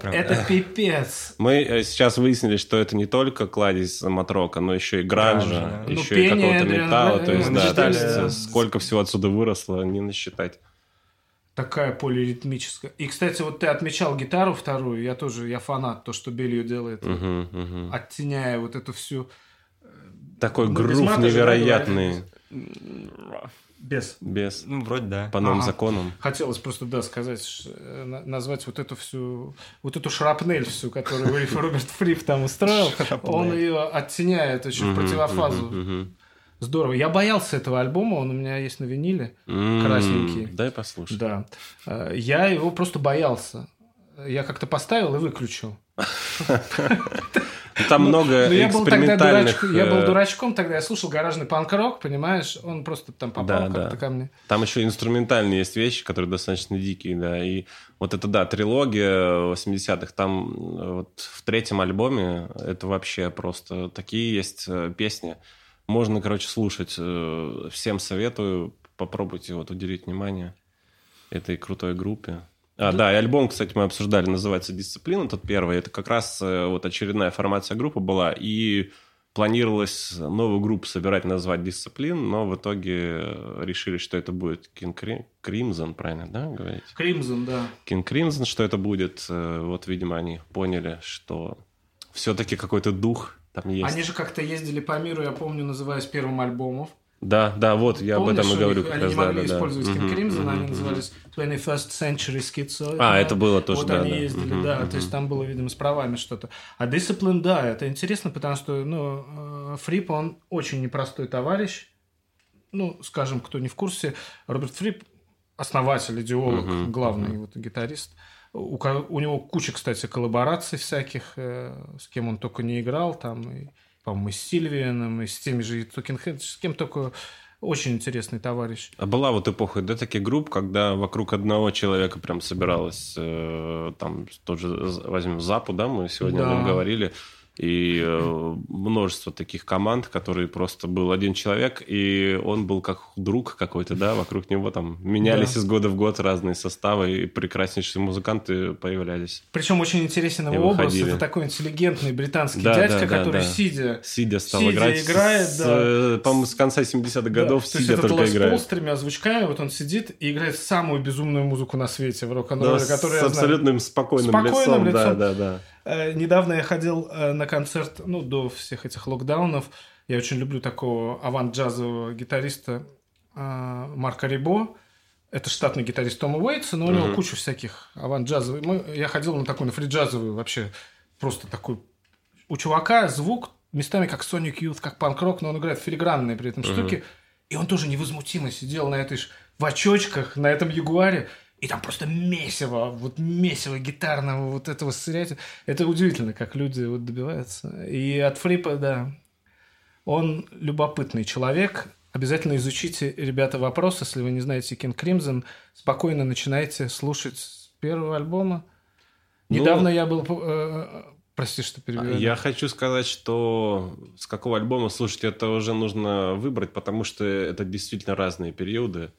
прям. Это пипец. Мы э, сейчас выяснили, что это не только кладезь матрока, но еще и гранжа, да. еще Ну, и какого-то металла. То есть, да, то есть, э, сколько всего отсюда выросло, не насчитать. Такая полиритмическая. И, кстати, вот ты отмечал гитару вторую, я тоже, я фанат, то, что Белью делает, Мгм, мгм. оттеняя вот эту всю... Такой Ну, грув мата же, невероятный, Без. без Ну, вроде да. по новым Ага. законам. Хотелось просто, да, сказать, ш- э, на- назвать вот эту всю, вот эту шрапнель всю, которую Роберт Фрип там устроил, он ее оттеняет очень в противофазу. Здорово. Я боялся этого альбома, он у меня есть на виниле. Красненький. Дай послушать. Да. Э, Я его просто боялся. Я как-то поставил и выключил. Ну, Там много Ну, я был тогда экспериментальных... дурачком, я был э, дурачком, тогда я слушал гаражный панк-рок, понимаешь? Он просто там попал Да, как-то да. ко мне. Там еще инструментальные есть вещи, которые достаточно дикие, да. И вот это, да, трилогия 80-х, там э, вот в третьем альбоме это вообще просто такие есть э, песни. Можно, короче, слушать. Всем советую. Попробуйте вот уделить внимание этой крутой группе. А, да, и альбом, кстати, мы обсуждали, называется «Дисциплина», тот первый. Это как раз э, вот очередная формация группы была, и планировалось новую группу собирать, назвать «Дисциплин», но в итоге э, решили, что это будет King Crimson, правильно, да, говорить? Кримзон, да. King Crimson, что это будет. Э, Вот, видимо, они поняли, что все-таки какой-то дух там есть. Они же как-то ездили по миру, я помню, называясь первым альбомом. Да, да, вот, я Помнишь, об этом и говорю них- как они раз, не да, могли да, да. использовать Мгм, Crimson, мгм, они мгм. назывались 21st Century Schizo. А, это было тоже, Вот да, они да. ездили, Мгм, да, мгм. то есть там было, видимо, с правами что-то. А Discipline, да, это интересно, потому что, ну, э, Фрип, он очень непростой товарищ. Ну, скажем, кто не в курсе, Роберт Фрип основатель, идеолог, Мгм, главный вот гитарист. У, у него куча, кстати, коллабораций всяких, э, с кем он только не играл, там, и, по-моему, с Сильвианом, и с теми же Heads, с кем только очень интересный товарищ. А была вот эпоха да, таких групп, когда вокруг одного человека прям собиралось, э, там тоже з- возьмем Запу, да, мы сегодня Да. о нем говорили, и э, множество таких команд, которые просто был один человек, и он был как друг какой-то, да, вокруг него там менялись Да. из года в год разные составы, и прекраснейшие музыканты появлялись. Причем очень интересен И его образ. выходили. Это такой интеллигентный британский Да, дядька, да, да, который да. сидя Сидя стал Сидя играть. с- играет, с, да. э, По-моему, с конца 70-х годов Да, то есть сидя только Пол играет. с тремя звучками, вот он сидит и играет самую безумную музыку на свете в Да, рок-н-ролле, с которую я знаю. абсолютным спокойным, Спокойным лицом. Да, лицом. да, да. Э, Недавно я ходил э, на концерт, ну, до всех этих локдаунов. Я очень люблю такого авант-джазового гитариста э, Марка Рибо. Это штатный ги타рист Тома Уэйтса, но у него куча всяких авант-джазовых. Мы- Я ходил на такой, на фри-джазовый вообще, просто такой... У чувака звук местами как Sonic Youth, как панк-рок, но он играет филигранные при этом штуки. И он тоже невозмутимо сидел на этой ж- в очочках, на этом Ягуаре, и там просто месиво, вот месиво гитарного вот этого сырятия. Это удивительно, как люди вот добиваются. И от Фрипа, да, он любопытный человек. Обязательно изучите, ребята, вопрос, если вы не знаете King Crimson, спокойно начинайте слушать с первого альбома. Ну, Недавно я был... э, Прости, что перебиваю. Я хочу сказать, что с какого альбома слушать это уже нужно выбрать, потому что это действительно разные периоды.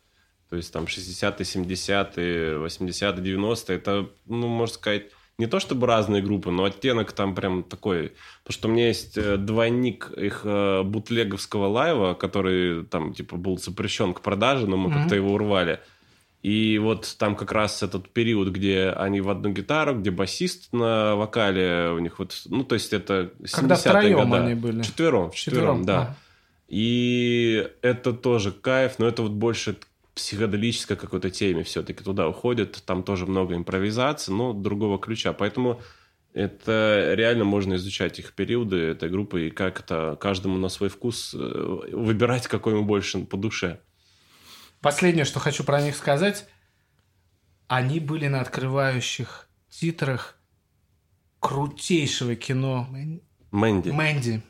То есть там 60-е, 70-е, 80-е, 90-е. Это, ну, можно сказать, не то чтобы разные группы, но оттенок там прям такой. Потому что у меня есть э, двойник их э, бутлеговского лайва, который там типа был запрещен к продаже, но мы Мгм. как-то его урвали. И вот там как раз этот период, где они в одну гитару, где басист на вокале у них вот, ну то есть это 70-е Когда втроем года. они были. Четвером, вчетвером, да. а. И это тоже кайф, но это вот больше психоделической какой-то теме все-таки туда уходит. Там тоже много импровизации, но другого ключа. Поэтому это реально можно изучать их периоды этой группы и как это каждому на свой вкус э, выбирать, какой ему больше по душе. Последнее, что хочу про них сказать. Они были на открывающих титрах крутейшего кино Мэнди. Мэнди.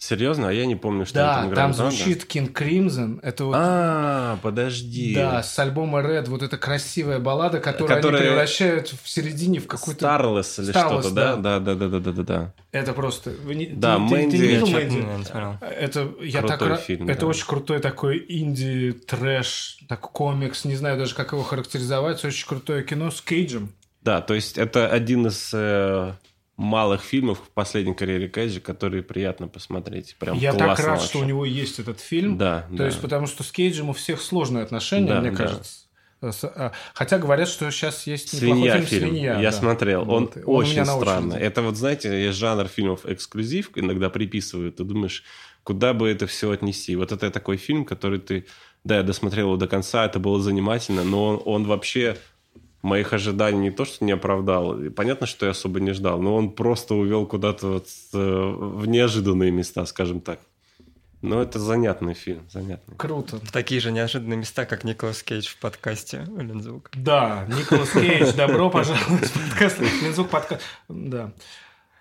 Серьезно? А я не помню, что Да, там там играет. Правда? звучит King Crimson. Это вот А, подожди. Да, с альбома Red, вот эта красивая баллада, которую Которая- они превращают в середине в какую-то... Старлес или Starless, что-то, да? да. Да, да, да, да, да, да, да. Это просто... вы не- Да, ты- ты- ты Мэнди- не видел Я Мэнди? Это я Крутой так фильм, Это да. очень крутой такой инди трэш, такой комикс, не знаю даже как его характеризовать, очень крутое кино с Кейджем. Да, то есть это один из э, малых фильмов в последней карьере Кейджа, которые приятно посмотреть. Прям я так рад, вообще. что у него есть этот фильм. Да, То да. есть потому что с Кейджем у всех сложные отношения, Да, мне да. кажется. А, Хотя говорят, что сейчас есть неплохой Свинья фильм, фильм. «Свинья». я да. смотрел. Вот. Он, у очень странно. очереди. Это вот, знаете, есть жанр фильмов эксклюзив, иногда приписывают. Ты думаешь, куда бы это все отнести. Вот это такой фильм, который ты... Да, я досмотрел его до конца, это было занимательно, но он, он вообще моих ожиданий не то, что не оправдал. И Понятно, что я особо не ждал, но он просто увел куда-то вот, э, в неожиданные места, скажем так. Но это занятный фильм, занятный. Круто. В такие же неожиданные места, как Николас Кейдж в подкасте Лензвук. Да, Николас Кейдж, добро пожаловать в подкаст. Лензвук подкаст. Да.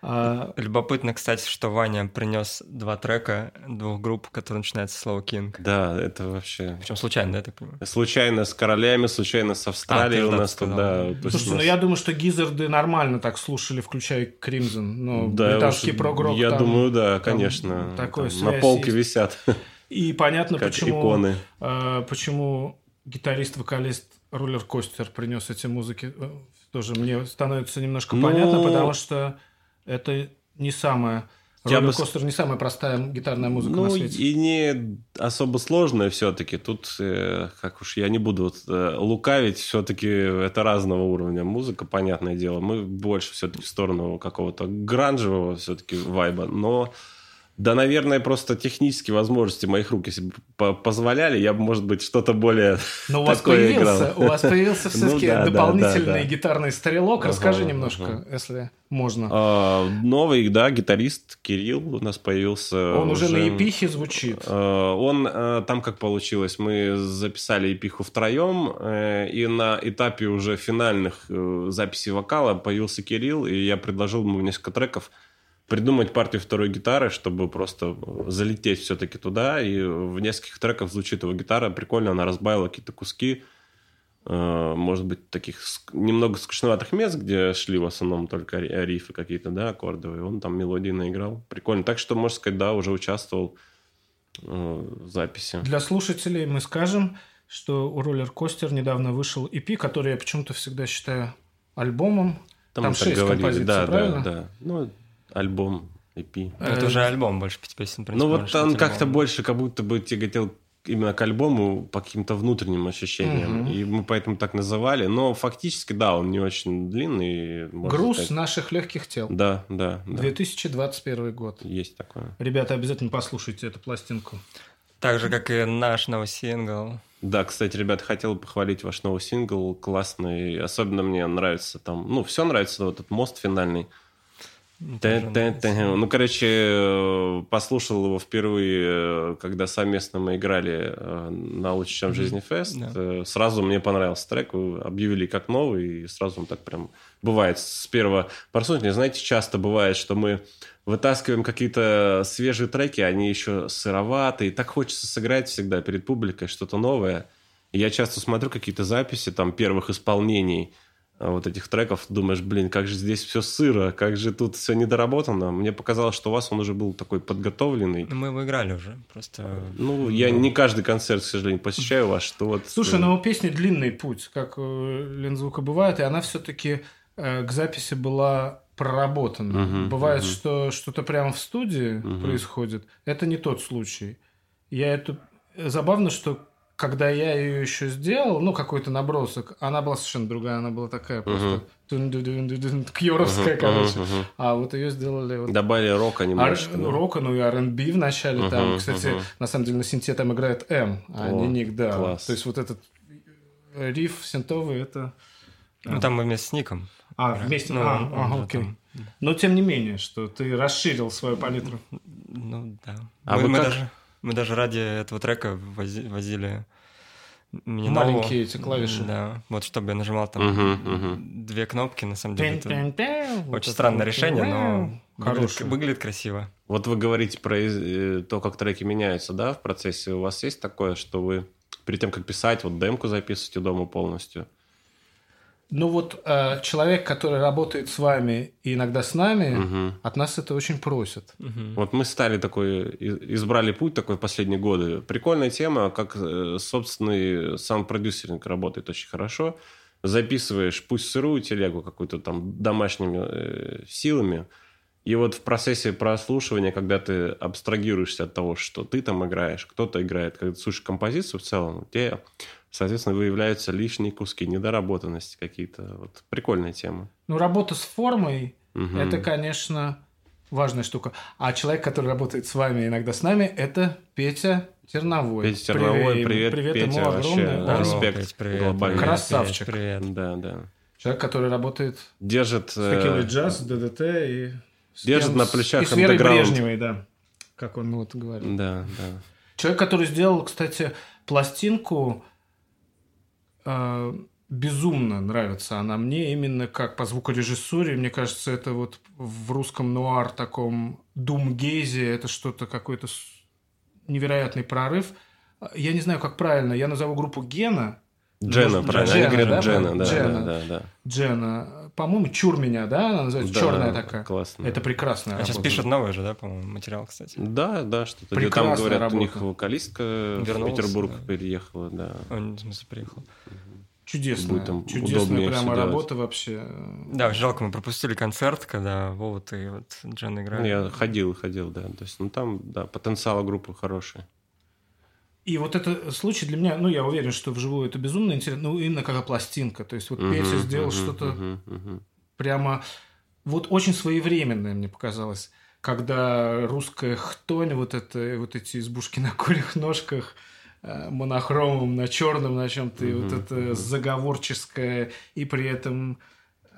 А, Любопытно, кстати, что Ваня принес два трека двух групп, которые начинаются с слова Кинг. Да, это вообще... Причем случайно, да, я так понимаю? Случайно с королями, случайно с Австралией А, у нас тут, да. есть Слушайте, ну нас- я думаю, что гизарды нормально так слушали, включая Кримзон. Ну, Да, британский уж, прогрок. Я там. думаю, да, там конечно. такой Там на полке есть. висят, И понятно, как почему, иконы. э, почему гитарист-вокалист Рулер Костер принес эти музыки. Э, Тоже мне становится немножко Ну, понятно, потому что это не самая... Я бы Костер не самая простая гитарная музыка Ну, на свете. и не особо сложное все-таки. Тут, э, как уж я не буду вот, э, лукавить, все-таки это разного уровня музыка, понятное дело. Мы больше все-таки в сторону какого-то гранжевого все-таки вайба. Но, да, наверное, просто технические возможности моих рук, если бы по- позволяли, я бы, может быть, что-то более Но у вас появился, играл. у вас появился Ну все-таки да, да, дополнительный да, да. гитарный стрелок. Расскажи Ага, немножко, ага. если можно. А, Новый, да, гитарист Кирилл у нас появился. Он уже, на эпихе звучит. Э, Он э, там как получилось, мы записали эпиху втроем, э, и на этапе уже финальных э, записей вокала появился Кирилл, и я предложил ему несколько треков придумать партию второй гитары, чтобы просто залететь все-таки туда, и в нескольких треках звучит его гитара, прикольно, она разбавила какие-то куски, э, может быть, таких немного скучноватых мест, где шли в основном только ри- рифы какие-то, да, аккордовые, он там мелодии наиграл. Прикольно. Так что, можно сказать, да, уже участвовал э, в записи. Для слушателей мы скажем, что у Роллер Костер недавно вышел EP, который я почему-то всегда считаю альбомом. Там, так шесть говорили. композиций, да, правильно? да, да. Ну, альбом, EP. Ну, Это Э, уже альбом, больше пяти песен. в принципе, Ну, вот он как-то больше как будто бы тяготел именно к альбому по каким-то внутренним ощущениям. Мгм. И мы поэтому так называли. Но фактически, да, он не очень длинный. Груз сказать. наших легких тел. Да, да, да. 2021 год. Есть такое. Ребята, обязательно послушайте эту пластинку. Так же, как и наш новый сингл. Да, кстати, ребят, хотел похвалить ваш новый сингл, классный. Особенно мне нравится там, ну, все нравится, вот этот мост финальный. Тэ-тэ-тэ. Ну, короче, э, послушал его впервые, э, когда совместно мы играли э, на «Лучше, чем жизни» фест. Да. Сразу мне понравился трек, объявили как новый, и сразу он так прям бывает с первого прослушивания. Знаете, часто бывает, что мы вытаскиваем какие-то свежие треки, они еще сыроватые, так хочется сыграть всегда перед публикой что-то новое. И я часто смотрю какие-то записи там первых исполнений вот этих треков, думаешь, блин, как же здесь все сыро, как же тут все недоработано. Мне показалось, что у вас он уже был такой подготовленный. Ну, Мы его играли уже, просто... Ну, я не каждый концерт, к сожалению, посещаю ваш, что вот... Слушай, э, ну у песни длинный путь, как у Лензвука бывает, и она все-таки к записи была проработана. Мгм, Бывает, мгм. что что-то прямо в студии Мгм. происходит. Это не тот случай. Я эту... Забавно, что когда я ее еще сделал, ну, какой-то набросок, она была совершенно другая, она была такая просто кьоровская, короче. А вот ее сделали вот Добавили рока Ар- немножко. да. рока, ну и R&B в начале там. Кстати, на самом деле на синте там играет М, а О, не Ник, да. класс. То есть вот этот риф синтовый, это... Ну, там мы вместе с Ником. А, вместе... Ну, а, ага, окей. там. Но тем не менее, что ты расширил свою палитру. Ну, да. А мы, вы мы как? даже, мы даже ради этого трека вози- возили Мне Маленькие эти клавиши. Да, вот чтобы я нажимал там Мгм, мгм. две кнопки, на самом деле. это Вот Очень это странное вот. решение, но выглядит, Хорошее. выглядит красиво. Вот вы говорите про э, то, как треки меняются, да, в процессе. У вас есть такое, что вы перед тем, как писать, вот демку записываете дома полностью? Ну вот э, человек, который работает с вами и иногда с нами, Мгм. от нас это очень просят. Вот мы стали такой, избрали путь такой в последние годы. Прикольная тема, как э, собственный сам продюсеринг работает очень хорошо. Записываешь пусть сырую телегу какую-то там домашними э, силами, и вот в процессе прослушивания, когда ты абстрагируешься от того, что ты там играешь, кто-то играет, когда ты слушаешь композицию в целом, у тебя, соответственно, выявляются лишние куски, недоработанности какие-то. Вот прикольная тема. Ну, работа с формой Мгм. это, конечно, важная штука. А человек, который работает с вами, иногда с нами, это Петя Терновой. Петя Терновой, привет, привет Петя, ему вообще, огромное. да, респект Петь, привет, глобальный. привет, Красавчик. Петь, Привет. Да, да. Человек, который работает Держит... с э, Джаз, ДДТ и... с Держит кем? на плечах И с Верой. Брежневой, да. Как он вот говорил. Да, да. Человек, который сделал, кстати, пластинку, безумно нравится она мне именно как по звукорежиссуре. Мне кажется, это вот в русском нуар таком думгейзе, это что-то какой-то невероятный прорыв. Я не знаю, как правильно. Я назову группу Гена. Джена, Может, правильно. Джена, говорят да, Джена, да, Джена. да, да, да. Джена. По-моему, Чур меня, да? Она называется Да, черная такая. классно. Это прекрасная А сейчас работа. пишут новый же, да, по-моему, материал, кстати. Да, да, что-то. Прекрасная Там говорят, у них работа. вокалистка в Вернулась, Петербург да. переехала, да. Он, в смысле, приехал. Чудесная, Будет там чудесная прямо всё делать. работа вообще. Да, жалко, мы пропустили концерт, когда Вова и вот Джен играли. Я ходил, ходил, да. То есть, ну там, да, потенциал группы хороший. И вот это случай для меня, ну, я уверен, что вживую это безумно интересно, ну, именно как пластинка. То есть, вот Мгм, Петя сделал мгм, что-то мгм, мгм. прямо вот очень своевременное, мне показалось. Когда русская хтонь, вот, это, вот эти избушки на курьих ножках, э, монохромом, на черном, на чем-то, и вот это мгм. заговорческое, и при этом...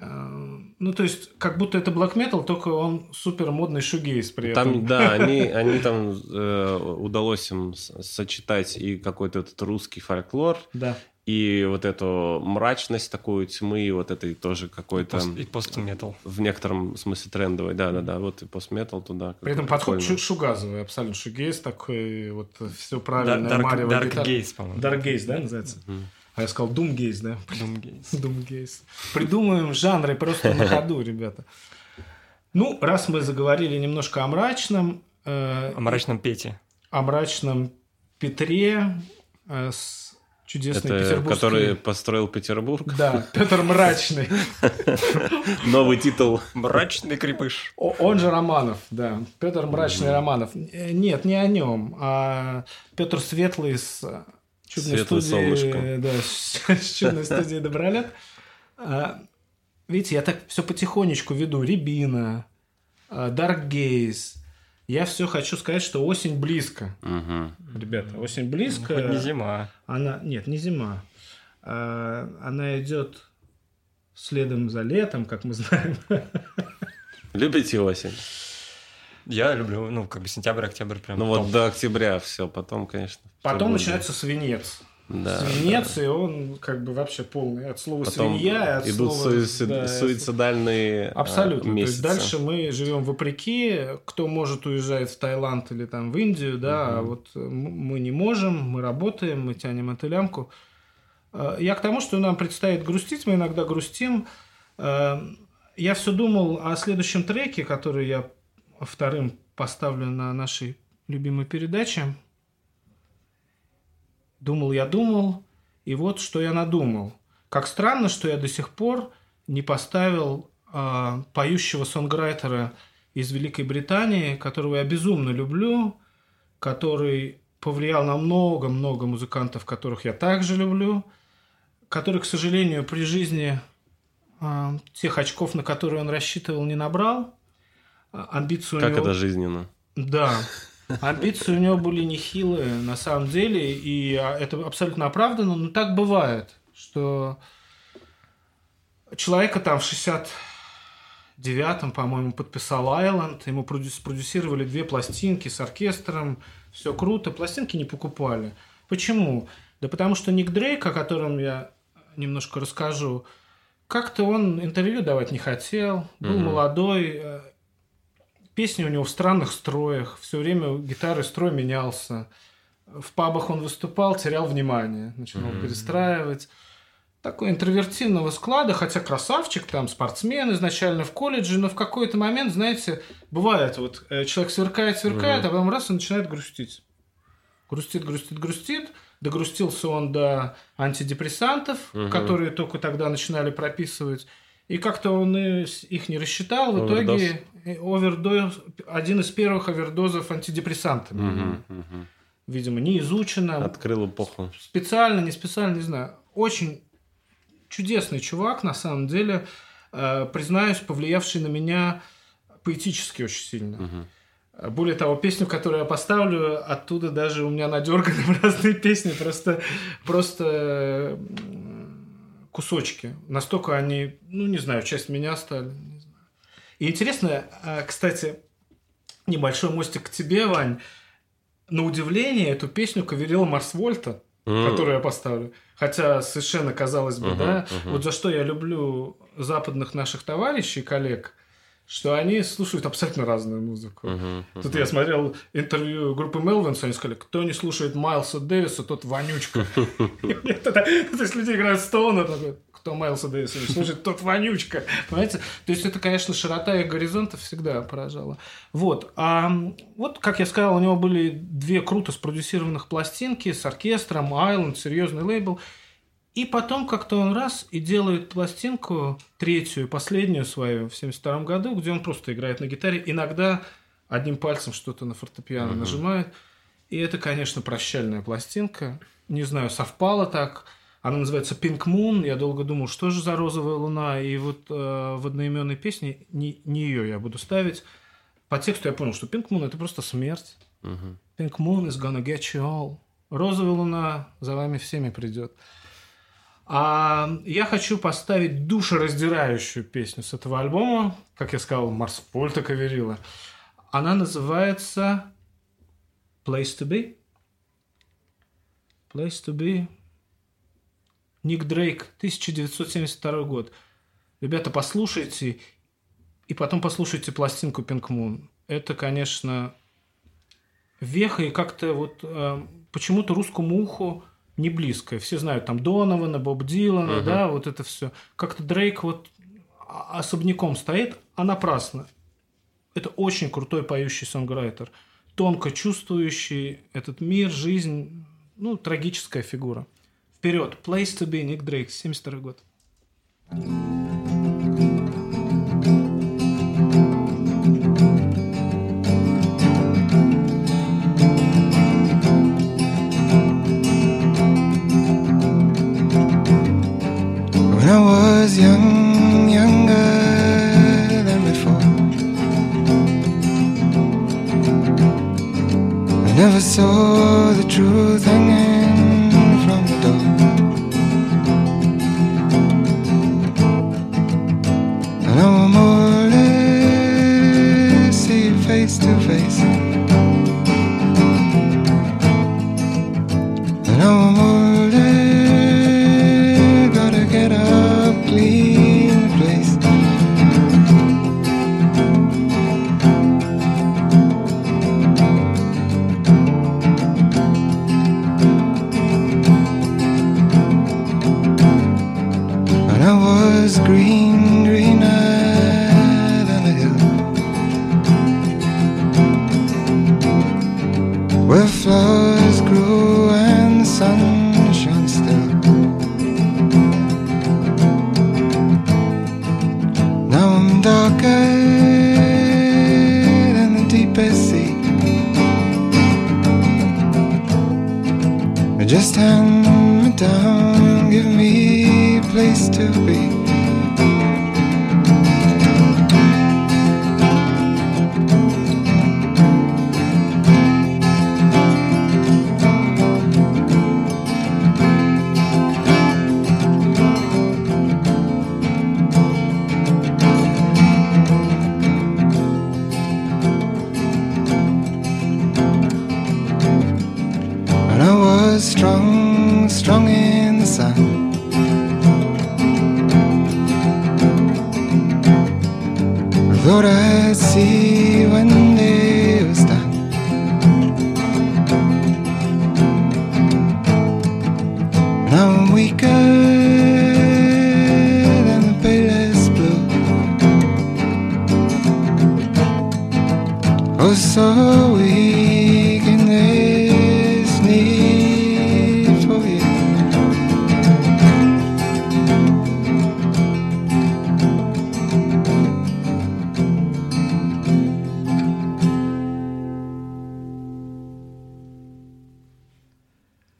э, Ну, то есть, как будто это black metal, только он супер модный шугейс при этом. Там, да, они, они там э, удалось им сочетать и какой-то этот русский фольклор, Да. и вот эту мрачность такую тьмы, и вот этой тоже какой-то И пост-метал. в некотором смысле трендовой, да, да, да, вот и постметал туда. При этом подход шу- шугазовый, абсолютно шугейс такой, вот все правильно. Дарк, Дарк. Гейс, по-моему. Даркгейс, да, называется? А я сказал Думгейс, да? Gaze. Думгейс. Придумаем жанры просто на ходу, ребята. Ну, раз мы заговорили немножко о мрачном, э, О мрачном Пете. о мрачном Петре э, с чудесной Это петербургской... который построил Петербург. Да, Петр Мрачный. Новый титул. Мрачный крепыш. Он же Романов, да. Петр Мрачный Романов. Э, Нет, не о нем, а Петр Светлый с чудной Светлое студии. солнышко. Да, с чудной студии Добролет. А, Видите, я так все потихонечку веду. Рябина, Дарк Гейз. Я все хочу сказать, что осень близко. Мгм. Ребята, осень близко. Хоть не зима. Она, нет, не зима. А, Она идет следом за летом, как мы знаем. Любите осень? Я люблю, ну, как бы сентябрь, октябрь прям Ну топ. вот до октября все, потом, конечно. Потом начинается свинец. Да, свинец, и он как бы вообще полный. От слова Потом свинья, и от идут слова... суицид- да, суицидальные а, Абсолютно. То есть месяцы. дальше мы живем вопреки. Кто может уезжает в Таиланд или там в Индию, да, а вот мы не можем, мы работаем, мы тянем эту лямку. Э, Я к тому, что нам предстоит грустить, мы иногда грустим. Э, Я все думал о следующем треке, который я вторым поставлю на нашей любимой передаче. Думал, я думал, и вот что я надумал. Как странно, что я до сих пор не поставил а, поющего сонграйтера из Великой Британии, которого я безумно люблю, который повлиял на много-много музыкантов, которых я также люблю, который, к сожалению, при жизни а, тех очков, на которые он рассчитывал, не набрал. А, Амбиции у Как него... это жизненно? Да. Амбиции у него были нехилые, на самом деле, и а, это абсолютно оправдано, но так бывает, что человека там в 69-м, по-моему, подписал Айленд, ему продю- спродюсировали две пластинки с оркестром, все круто, пластинки не покупали. Почему? Да потому что Ник Дрейк, о котором я немножко расскажу, как-то он интервью давать не хотел, был молодой, э, песни у него в странных строях, все время гитары строй менялся. В пабах он выступал, терял внимание, начинал перестраивать. Такой интровертивного склада, хотя красавчик, там спортсмен изначально в колледже, но в какой-то момент, знаете, бывает, вот э, человек сверкает, сверкает, а потом раз и начинает грустить. Грустит, грустит, грустит. Догрустился он до антидепрессантов, которые только тогда начинали прописывать. И как-то он их не рассчитал. В Овердоз. итоге э, овердоз, один из первых овердозов антидепрессантами. Мгм, мгм. Видимо, не изучено. Открыл эпоху. Специально, не специально, не знаю. Очень чудесный чувак, на самом деле. Э, признаюсь, повлиявший на меня поэтически очень сильно. Э, Более того, песню, которую я поставлю, оттуда даже у меня надерганы разные песни, просто, просто кусочки. Настолько они, ну, не знаю, часть меня стали. не знаю. И интересно, э, кстати, небольшой мостик к тебе, Вань. На удивление, эту песню каверил Марс Вольта, М. которую я поставлю. Хотя совершенно, казалось бы, Мгм, да, мгм. вот за что я люблю западных наших товарищей, коллег, что они слушают абсолютно разную музыку. Мгм, Тут я смотрел интервью группы Мелвинс, они сказали, кто не слушает Майлса Дэвиса, тот вонючка. То есть люди играют Стоуна, такой, кто Майлса Дэвиса не слушает, тот вонючка. Понимаете? То есть это, конечно, широта их горизонтов всегда поражала. Вот. А вот, как я сказал, у него были две круто спродюсированных пластинки с оркестром, Айленд, серьезный лейбл. И потом как-то он раз и делает пластинку, третью, последнюю свою в 72 году, где он просто играет на гитаре, иногда одним пальцем что-то на фортепиано нажимает. И это, конечно, прощальная пластинка. Не знаю, совпало так. Она называется Pink Moon. Я долго думал, что же за розовая луна. И вот э, в одноименной песне не, не ее я буду ставить. По тексту я понял, что Pink Moon это просто смерть. Pink Moon is gonna get you all. Розовая луна за вами всеми придет. А я хочу поставить душераздирающую песню с этого альбома. Как я сказал, Марс Польта каверила. Она называется Place to Be. Place to Be. Ник Дрейк, 1972 год. Ребята, послушайте и потом послушайте пластинку Pink Moon. Это, конечно, веха и как-то вот э, почему-то русскому уху не близкое. Все знают там Донована, Боб Дилана, да, вот это все. Как-то Дрейк вот особняком стоит, а напрасно. Это очень крутой поющий сонграйтер. Тонко чувствующий этот мир, жизнь. Ну, трагическая фигура. Вперед. Place to be, Ник Дрейк, 72 год. When I saw the truth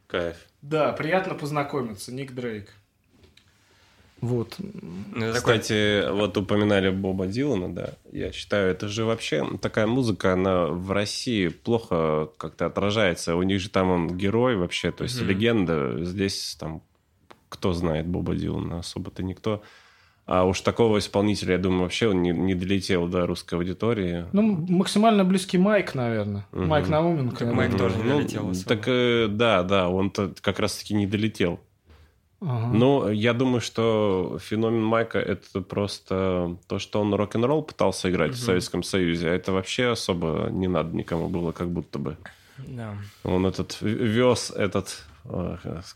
Кайф. Да, приятно познакомиться. Ник Дрейк. Вот. Ну, это такой- Кстати, вот упоминали Боба Дилана, да. Я считаю, это же вообще такая музыка, она в России плохо как-то отражается. У них же там он герой вообще, то есть легенда. Здесь там кто знает Боба Дилана, особо-то никто. А уж такого исполнителя, я думаю, вообще он не, не долетел до русской аудитории. Ну, максимально близкий Майк, наверное. Мгм. Майк Науменко. Как Майк тоже не Ну, долетел особо. Так, э, да, да, он-то как раз-таки не долетел. Ага. Ну, я думаю, что феномен Майка это просто то, что он рок-н-ролл пытался играть в Советском Союзе. А это вообще особо не надо никому было, как будто бы. Да. Он этот вез этот,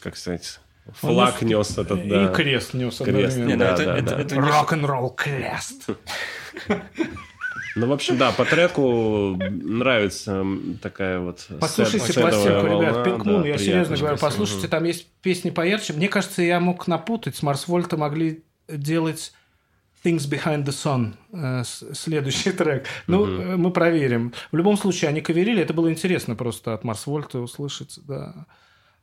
как сказать, флаг Он нес этот, да. И крест нес Крест, Не, одновременно. Да, это, да, это- да. это не Рок-н-ролл крест. Ну, в общем, да, по треку нравится такая вот Послушайте пластинку, волна, ребят. Pink да, я серьезно говорю, послушайте, там есть песни поярче. Мне кажется, я мог напутать. С Марсвольта могли делать Things Behind the Sun, э, следующий трек. Ну, э, мы проверим. В любом случае, они каверили, это было интересно просто от Марсвольта услышать, да.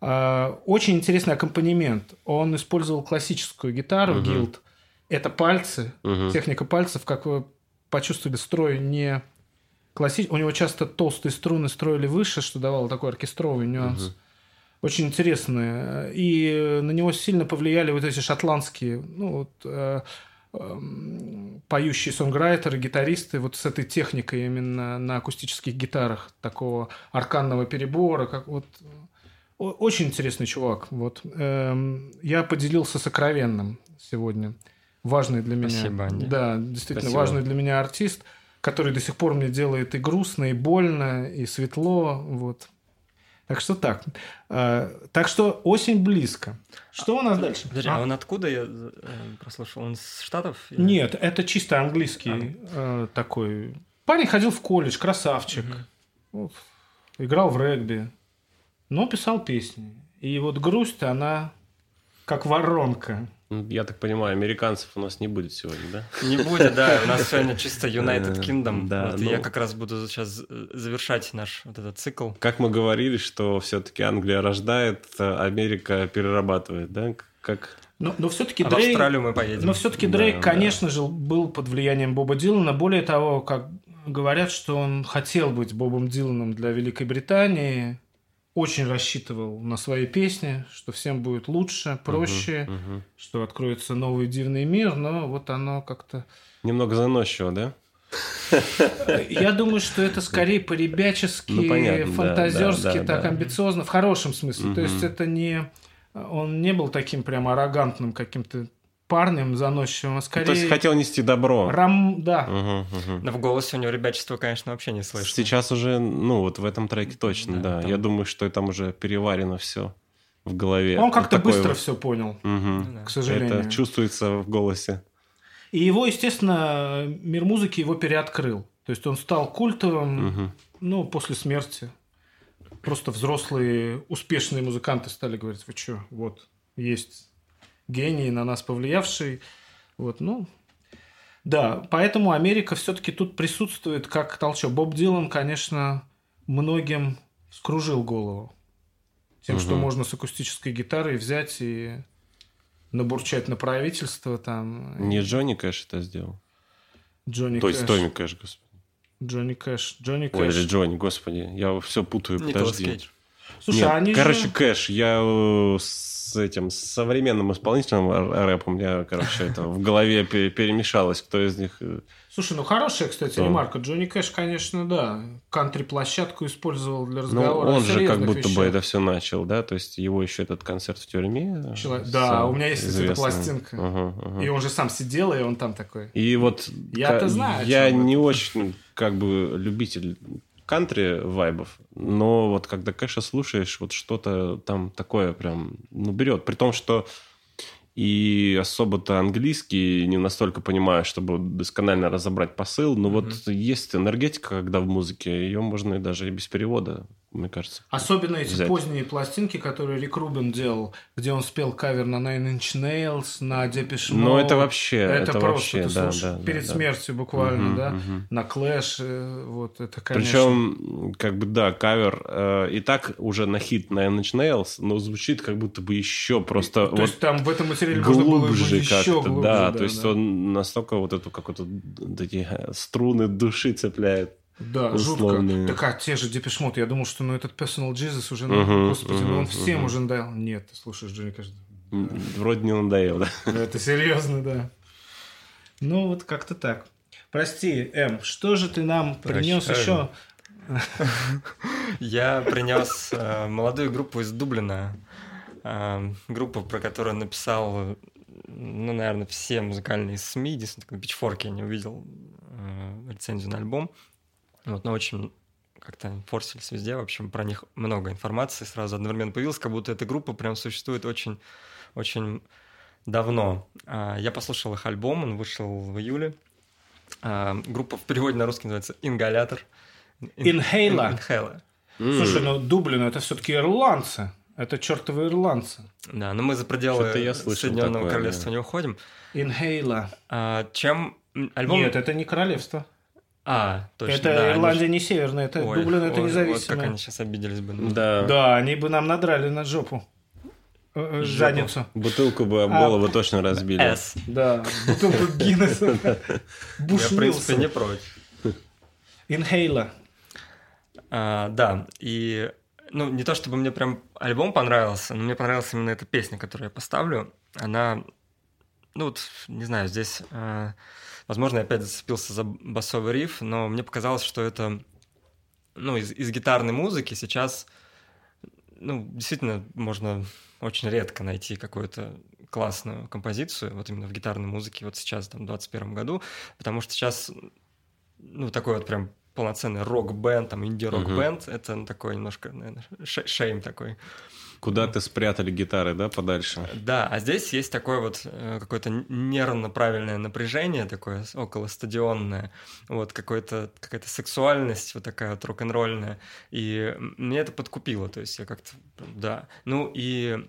А, Очень интересный аккомпанемент. Он использовал классическую гитару, гилд. Это пальцы, Мгм. техника пальцев, как вы почувствовали, строй не классический. У него часто толстые струны строили выше, что давало такой оркестровый нюанс. Очень интересные. И на него сильно повлияли вот эти шотландские, ну, вот, э, эм, поющие сонграйтеры, гитаристы вот с этой техникой именно на акустических гитарах, такого арканного перебора, как вот очень интересный чувак. Вот эм, я поделился сокровенным сегодня. Важный для меня. Спасибо, Анди. Да, действительно Спасибо. важный для меня артист, который до сих пор мне делает и грустно, и больно, и светло. Вот. Так что так. Э, так что осень близко. Что у нас дальше? Подожди, А? а он откуда я э, прослушал? Он с Штатов? или- Нет, это чисто английский э, такой. Парень ходил в колледж, красавчик. Вот. Играл в регби, но писал песни. И вот грусть, она как воронка. Я так понимаю, американцев у нас не будет сегодня, да? Не будет, да. У нас сегодня чисто United Э, Kingdom. да, Вот, ну. я как раз буду сейчас завершать наш вот этот цикл. Как мы говорили, что все-таки Англия рождает, а Америка перерабатывает, да? Как Но, но все-таки А в Дрейк... Австралию мы поедем. Но все-таки Да, Дрейк, да. конечно же, был под влиянием Боба Дилана. Более того, как говорят, что он хотел быть Бобом Диланом для Великой Британии, очень рассчитывал на свои песни, что всем будет лучше, проще, Мгм. что откроется новый дивный мир, но вот оно как-то... немного заносчиво, да? Я думаю, что это скорее по-ребячески, Ну, понятно, фантазерски, да, да, так да. амбициозно, в хорошем смысле. То Мгм. есть это не... Он не был таким прям аррогантным каким-то парнем заносчивым, а скорее... То есть хотел нести добро. Рам... Да, Мгм, мгм. Но в голосе у него ребячества, конечно, вообще не слышно. Сейчас уже, ну вот в этом треке точно, Да, да. там- Я думаю, что там уже переварено все в голове. он как-то Вот быстро вот. все понял, да. к сожалению. Это чувствуется в голосе. И его, естественно, мир музыки его переоткрыл. То есть он стал культовым, Мгм. ну, после смерти. Просто взрослые, успешные музыканты стали говорить, вы что, вот, есть гений, на нас повлиявший. Вот, ну, да, поэтому Америка все-таки тут присутствует как толчок. Боб Дилан, конечно, многим вскружил голову. Тем, что Мгм. можно с акустической гитарой взять и набурчать на правительство там. Не Джонни Кэш это сделал. Джонни То есть Кэш. Томми Кэш, господи. Джонни Кэш. Джонни Ой, Кэш. или Джонни, господи. Я все путаю, Не тот подожди. Кейдж. Слушай, Нет, они короче, же... Кэш. Я э, с этим с современным исполнительным р- рэпом, у меня, короче, это в голове пе- перемешалось, кто из них... э, Слушай, ну хорошая, кстати, Кто? ремарка. Джонни Кэш, конечно, да. Кантри-площадку использовал для Ну, разговора о он же как будто бы вещах. это все начал, да? То есть его еще этот концерт в тюрьме. Чело- с- Да, у меня есть эта пластинка. Ага, ага. И он же сам сидел, и он там такой. И вот Я-то ка- знаю, я не очень как бы любитель кантри вайбов, но вот когда Кэша слушаешь, вот что-то там такое прям, ну, берет. При том, что и особо-то английский не настолько понимаю, чтобы досконально разобрать посыл, но вот есть энергетика, когда в музыке, ее можно и даже и без перевода, мне кажется. Особенно эти взять. поздние пластинки, которые Рик Рубин делал, где он спел кавер на Nine Inch Nails, на Depeche Mode. Ну, это вообще, Это, это просто вообще, ты да, слушаешь да, да, перед да. смертью буквально, Мгм, да, мгм. на Clash, э, вот это, конечно. Причем, как бы, да, кавер э, и так уже на хит на Inch Nails, но звучит как будто бы еще просто То вот есть там в этом материале можно было бы глубже еще глубже, да, то есть он настолько вот эту какую-то такие э, струны души цепляет. Да, условные. жутко. Так, а те же Депешмот, я думал, что ну этот Personal Jesus уже, ну, Мгм, господи, ну мгм, он всем мгм. уже надоел. Нет, ты слушаешь Джонни Кэш. М, Вроде не надоел, да. Это серьезно, да. Ну, вот как-то так. Прости, М, что же ты нам принес Прощаю. еще? Я принес э, молодую группу из Дублина. Э, группу, про которую написал, ну, наверное, все музыкальные СМИ. Единственное, на Pitchfork я не увидел э, рецензию на альбом. Вот, но очень как-то форсились везде. В общем, про них много информации сразу одновременно появилось, как будто эта группа прям существует очень, очень давно. А, Я послушал их альбом, он вышел в июле. А, Группа в переводе на русский называется «Ингалятор». Inhaler. Inhaler. Слушай, ну Дублин это все-таки ирландцы. Это чертовы ирландцы. Да, но мы за пределы Что-то я слышал Соединенного такое, Королевства да. не уходим. Инхейла. А, чем альбом... Нет, это не королевство. А, точно, это да, они Ирландия ж- не северная, это Ой, Дублин это ой, Вот независимое. как они сейчас обиделись бы. на- Да. Да, они бы нам надрали на жопу. Э, э, Жопу. Задницу. Бутылку бы об А. голову точно разбили. S. Да, бутылку Гиннесса. Я, в принципе, не против. Инхейла. А, да, и ну, не то чтобы мне прям альбом понравился, но мне понравилась именно эта песня, которую я поставлю. Она, ну вот, не знаю, здесь, а, возможно, я опять зацепился за басовый риф, но мне показалось, что это, ну, из, из гитарной музыки сейчас, ну, действительно, можно очень редко найти какую-то классную композицию, вот именно в гитарной музыке, вот сейчас, там, в 21 году, потому что сейчас, ну, такой вот прям полноценный рок-бенд, там, инди-рок-бенд, это ну, такой немножко, наверное, ше- шейм такой. Куда ты спрятали гитары, да, подальше? Да, а здесь есть такое вот э, какое-то нервно-правильное напряжение, такое около стадионное, вот какое-то, какая-то сексуальность вот такая вот рок-н-ролльная, и мне это подкупило, то есть я как-то, да. Ну и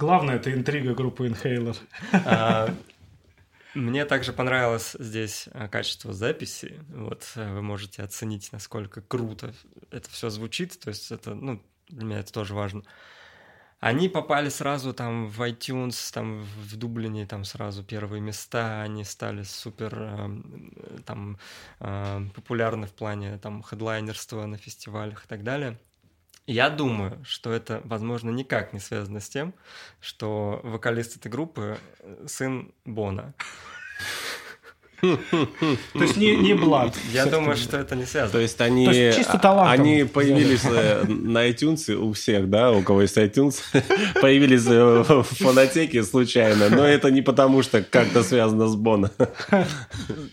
Главное, это интрига группы Inhaler. А, Мне также понравилось здесь а, качество записи. Вот э, вы можете оценить, насколько круто это все звучит. То есть это, ну, для меня это тоже важно. Они попали сразу там в iTunes, там в Дублине, там сразу первые места, они стали супер эм, там э, популярны в плане там хедлайнерства на фестивалях и так далее. Я думаю, что это, возможно, никак не связано с тем, что вокалист этой группы э, сын Бона. То есть не, не Блад. Я думаю, что это не связано. То есть они, То есть чисто талантом они появились э, на iTunes у всех, да, у кого есть iTunes, появились э, в фонотеке случайно, но это не потому, что как-то связано с Боно.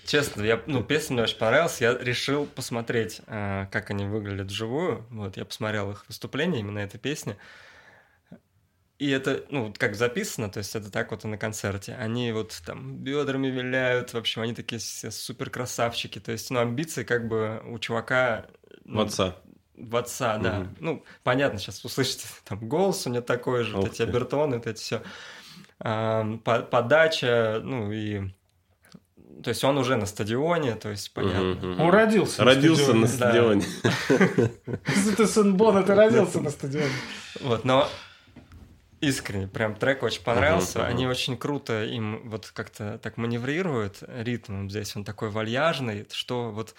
Честно, я, ну, песня мне очень понравилась. Я решил посмотреть, э, как они выглядят вживую. Вот, я посмотрел их выступление именно этой песни. И это, ну, вот как записано, то есть это так вот и на концерте. Они вот там бедрами виляют, в общем, они такие все супер красавчики. То есть, ну, амбиции как бы у чувака... ну, В отца. В отца, да. Мгм. Ну, понятно, сейчас услышите, там голос у него такой же, вот Ух эти ты. обертоны, вот эти все. подача, ну и... То есть он уже на стадионе, то есть понятно. Мгм. Он родился. на Родился на стадионе. стадионе. Если ты сын Бона, ты родился на стадионе. Вот, но искренне, прям трек очень понравился. Ага, ага. Они очень круто им вот как-то так маневрируют ритмом здесь. Он такой вальяжный, что вот,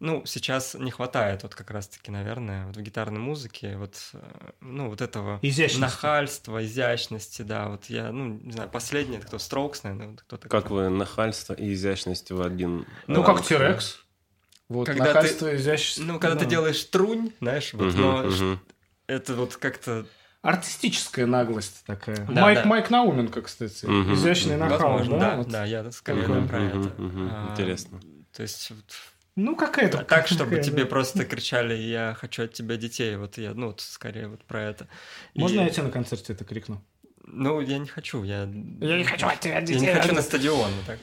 ну, сейчас не хватает вот как раз-таки, наверное, вот в гитарной музыке вот, э, ну, вот этого Изящности. нахальства, изящности, да. Вот я, ну, не знаю, последний, это кто, Strokes, наверное, вот кто такой. Как вы нахальство и изящность в один... Ну, э, как Тирекс. Вот, Когда нахальство, изящество. Ну, когда ты Да. делаешь трунь, знаешь, вот, Мгм, но мгм. это вот как-то Артистическая наглость такая. Да, Майк, да. Майк Науменко, кстати. Мгм, Изящный мгм. нахал, Возможно, да? да, вот. да, я скорее да, про Мгм, это. мгм, А, интересно. То есть вот Ну, какая-то... Так, чтобы какая, тебе да. просто кричали «я хочу от тебя детей». Вот я, ну, вот скорее вот про это. И- Можно я тебе на концерте это крикну? Ну, я не хочу, я... Я не хочу от тебя Я не хочу на стадион, вот так.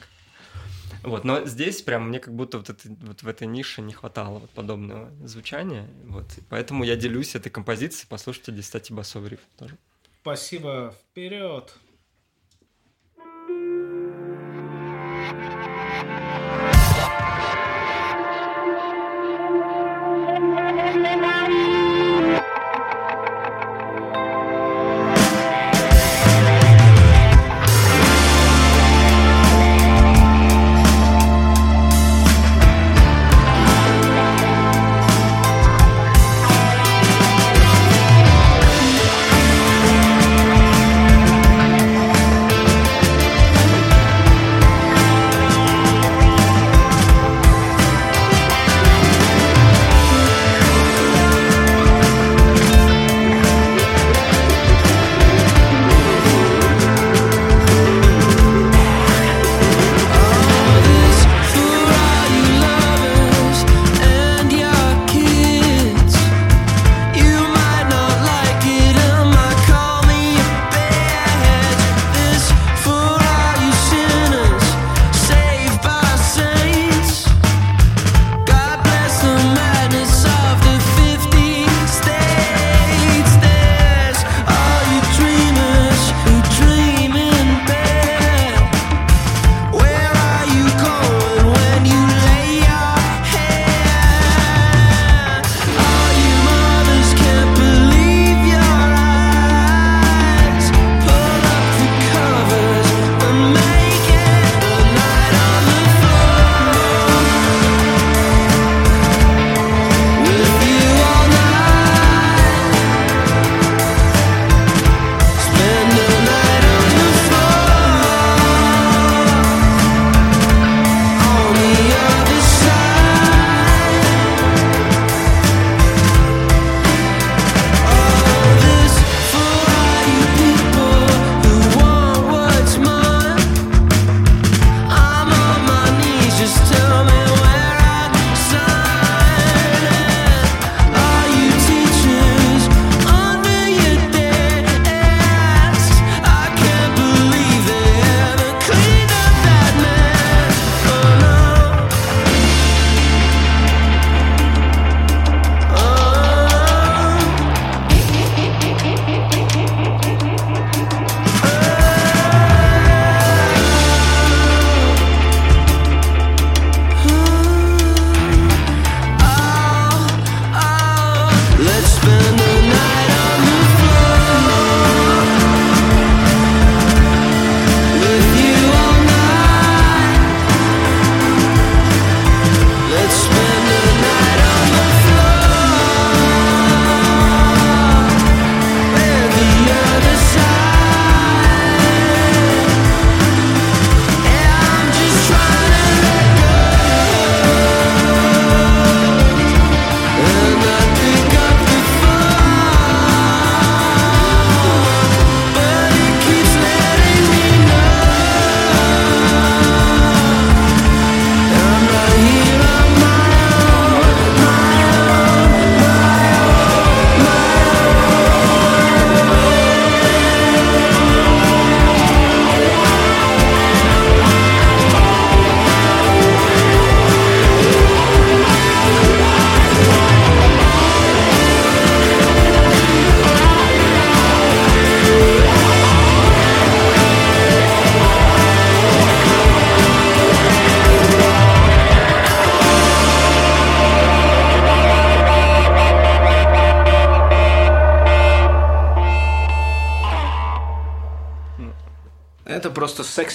Вот, но здесь прям мне как будто вот, это, вот в этой нише не хватало вот подобного звучания. Вот, поэтому я делюсь этой композицией. Послушайте Дистати басовый риф тоже. Спасибо. Вперед. Это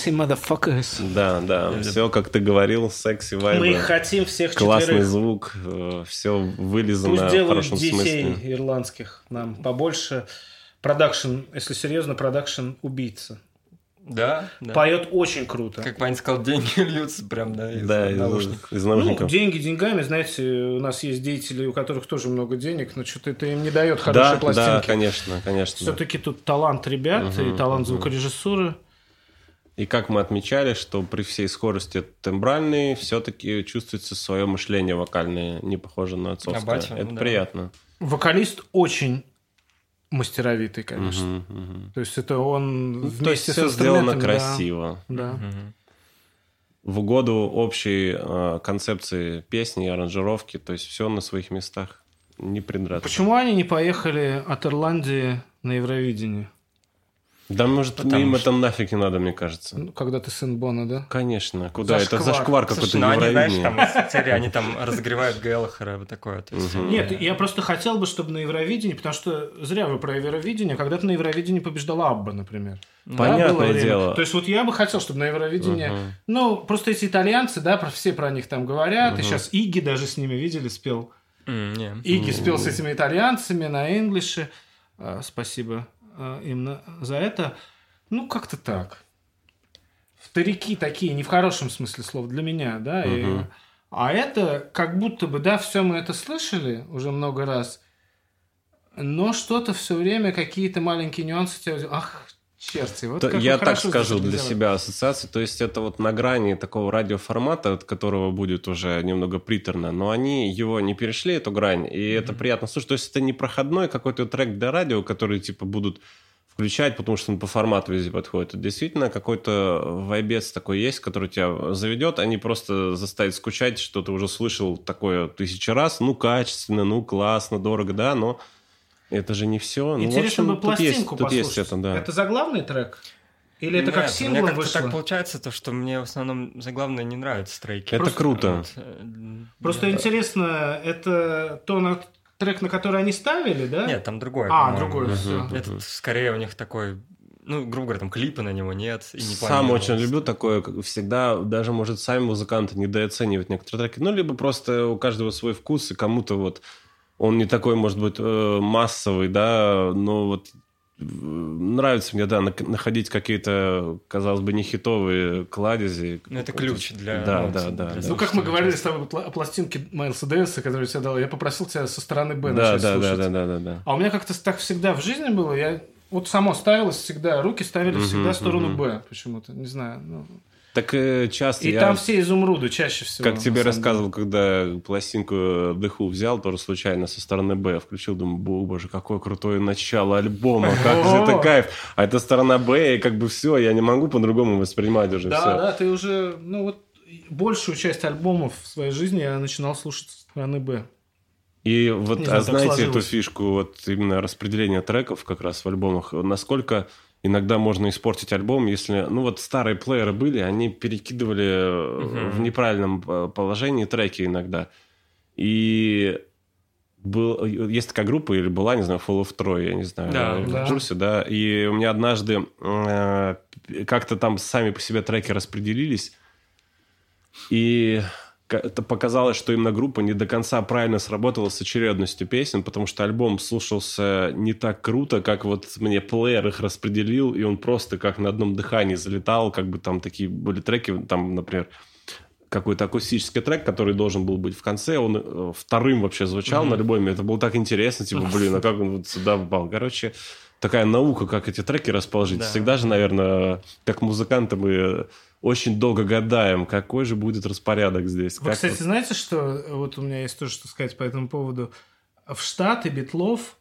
секси motherfuckers. Да, да, все, как ты говорил, секси вайбы. Мы хотим всех Классный четверых. звук, все вылизано Пусть в делают хорошем детей смысле. ирландских нам побольше. Продакшн, если серьезно, продакшн убийца. Да, да. Поет очень круто. Как Ваня сказал, деньги льются прям, да, из Да, из, наушников. из Ну, наушников. деньги деньгами, знаете, у нас есть деятели, у которых тоже много денег, но что-то это им не дает хорошие да, да, пластинки. конечно, конечно. Все-таки тут талант ребят и Мгм, талант мгм. звукорежиссуры. И как мы отмечали, что при всей скорости тембральной все-таки чувствуется свое мышление вокальное, не похоже на отцовское. батю, Это ну да. приятно. Вокалист очень мастеровитый, конечно. Мгм, мгм. То есть это он Ну, вместе то есть все сделано да, красиво. Да. Мгм. В угоду общей э, концепции песни и аранжировки, то есть все на своих местах. Не придраться. Почему они не поехали от Ирландии на Евровидение? Да, может, Потому им что- это нафиг не надо, мне кажется. Ну, Когда ты сын Бона, да? Конечно. Куда? Это Зашквар. зашквар какой-то ну они, знаешь, там серии, они там разогревают Геллахера, вот такое. То есть, Мгм. Нет, я просто хотел бы, чтобы на Евровидении, потому что зря вы про Евровидение, когда-то на Евровидении побеждала Абба, например. Да, Понятное время. дело. То есть вот я бы хотел, чтобы на Евровидении... Мгм. Ну, просто эти итальянцы, да, про, все про них там говорят, и сейчас Иги даже с ними видели, спел. М, не. Иги спел с этими итальянцами на инглише. А, Спасибо им на- за это. Ну, как-то так. Вторики такие, не в хорошем смысле слова, для меня, да. и- Мгм. а это как будто бы, да, все мы это слышали уже много раз, но что-то все время, какие-то маленькие нюансы тебя... Ах, черти, вот То я так скажу для сделали. себя ассоциации. То есть это вот на грани такого радиоформата, от которого будет уже немного приторно, но они его не перешли, эту грань, и это приятно слушать. То есть это не проходной какой-то трек для радио, который типа будут включать, потому что он по формату везде подходит. Это действительно какой-то вайбец такой есть, который тебя заведет, а не просто заставит скучать, что ты уже слышал такое тысячи раз. Ну, качественно, ну, классно, дорого, да, но это же не все. Ну, в Интересно общем, бы тут пластинку есть, тут есть послушать. это, да. Это заглавный трек? Или это как Нет, синглом Мне как-то вышло? так получается, то, что мне в основном заглавные не нравятся треки. Это круто. Вот, э, Просто я- интересно, это то на трек, на который они ставили, да? Нет, там другое. А, по-моему. другое все. Этот скорее у них такой, ну, грубо говоря, там клипа на него нет. И не Сам очень люблю такое, как всегда, даже, может, сами музыканты недооценивают некоторые треки, ну, либо просто у каждого свой вкус, и кому-то вот он не такой, может быть, э, массовый, да, но вот э, нравится мне, да, находить какие-то, казалось бы, не хитовые кладези. Ну, это ключ для Да, эмоций, да, да, для да. Ну, как мы говорили с тобой о пластинке Майлса Дэвиса, которую я тебе дал, я попросил тебя со стороны Б Да, начать да, да, слушать. да, да, да, да. А у меня как-то так всегда в жизни было, я вот само ставилось всегда, руки ставили всегда в сторону. Б почему-то, не знаю. ну. Так э, часто И я... там все изумруды чаще всего. Как тебе рассказывал, когда пластинку Дыху взял, тоже случайно со стороны Б включил, думаю, «Бо- боже, какое крутое начало альбома, как же это кайф. А это сторона Б, и как бы все, я не могу по-другому воспринимать уже Да, все. да, ты уже, ну вот большую часть альбомов в своей жизни я начинал слушать со стороны Б. И вот, Не а знаю, знаете эту сложилось. фишку, вот именно распределение треков как раз в альбомах, насколько иногда можно испортить альбом, если, ну вот старые плееры были, они перекидывали э, Мгм. в неправильном э, положении треки иногда. И был, есть такая группа, или была, не знаю, Fall of Troy, я не знаю, Да. в Да. курсе, да. И у меня однажды э, как-то там сами по себе треки распределились, и это показалось, что именно группа не до конца правильно сработала с очередностью песен, потому что альбом слушался не так круто, как вот мне плеер их распределил, и он просто как на одном дыхании залетал, как бы там такие были треки, там, например, какой-то акустический трек, который должен был быть в конце, он э, вторым вообще звучал на альбоме, это было так интересно, типа, блин, а как он вот сюда попал? Короче, такая наука, как эти треки расположить. Да. Всегда же, наверное, как музыканты мы очень долго гадаем, какой же будет распорядок здесь. Вы, Как кстати, вот- знаете, что вот у меня есть тоже что сказать по этому поводу. В Штаты Битлов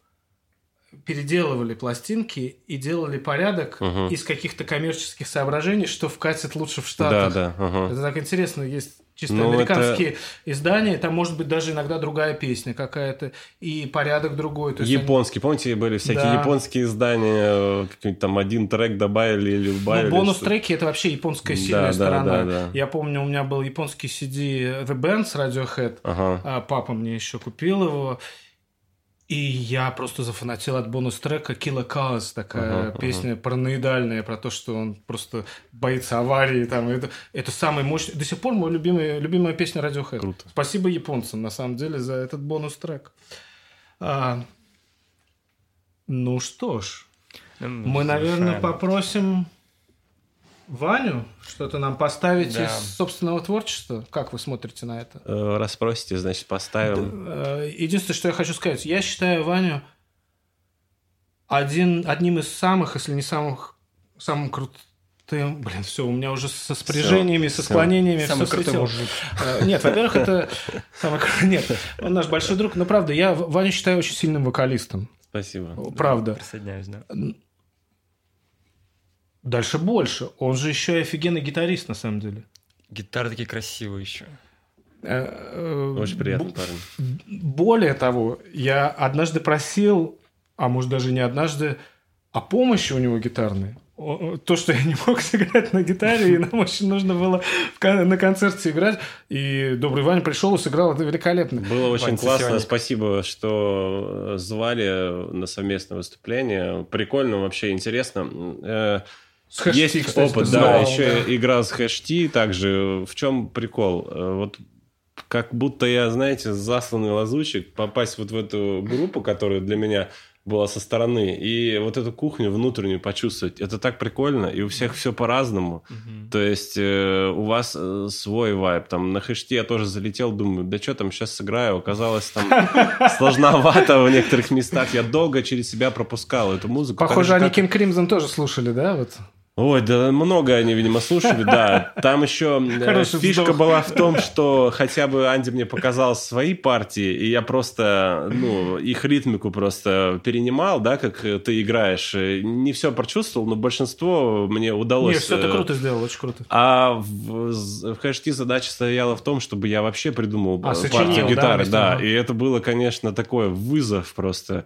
переделывали пластинки и делали порядок Мгм. из каких-то коммерческих соображений, что вкатит лучше в Да, Штатах. да. ага. Это так интересно, есть чисто Ну, американские издания, там может быть даже иногда другая песня какая-то, и порядок другой. То есть они- Японские, помните, были всякие Да. японские издания, э, какой-нибудь там один трек добавили или убавили. Ну, бонус-треки это вообще японская Да, сильная да, сторона. да, да. Я помню, у меня был японский CD The Band с Radiohead. Ага. А папа мне еще купил его. И я просто зафанател от бонус-трека Kill a Cause, такая Ага, песня параноидальная про то, что он просто боится аварии. Там, это, это самый мощный... До сих пор мой любимый, любимая песня Radiohead. Круто. Спасибо японцам, на самом деле, за этот бонус-трек. А, ну что ж, мы, наверное, попросим Ваню что-то нам поставить Да. из собственного творчества. Как вы смотрите на это? Э, Раз просите, значит, поставим. Э, Единственное, что я хочу сказать, я считаю Ваню один, одним из самых, если не самых, самым крутым ты... Блин, все, у меня уже со спряжениями, со всё. склонениями Самый все крутой мужик. Нет, во-первых, это... самый Нет, он наш большой друг, но правда, я Ваню считаю очень сильным вокалистом. Спасибо. Правда. Присоединяюсь, да. Дальше больше. Он же еще и офигенный гитарист, на самом деле. Гитары такие красивые еще. Э, э, Очень приятно, бу- парень. Более того, я однажды просил, а может даже не однажды, о помощи у него гитарной. То, что я не мог сыграть на гитаре, и нам очень нужно было на концерте играть. И Добрый Ваня пришел и сыграл это великолепно. Было очень Вань, классно. сессионник. Спасибо, что э, звали на совместное выступление. Прикольно, вообще интересно. С хэшти, Есть кстати, опыт, да. знал, Еще игра с хэшти также. В чем прикол? Э, Вот как будто я, знаете, засланный лазучик, попасть вот в эту группу, которая для меня была со стороны, и вот эту кухню внутреннюю почувствовать. Это так прикольно, и у всех все по-разному. То есть э, у вас э, свой вайб. Там на хэште я тоже залетел, думаю, да что там, сейчас сыграю. Оказалось, там сложновато в некоторых местах. Я долго через себя пропускал эту музыку. Похоже, же, они Ким Кримзон тоже слушали, да? Вот. Ой, да много они, видимо, слушали, да. Там еще э, Хороший фишка вздох. была в том, что хотя бы Анди мне показал свои партии, и я просто, ну, их ритмику просто перенимал, да, как ты играешь. Э, Не все прочувствовал, но большинство мне удалось. Не, все ты э, круто сделал, очень круто. а в, в хэшти задача стояла в том, чтобы я вообще придумал А, сочинил, партию да, гитары, да. него? И это было, конечно, такой вызов просто.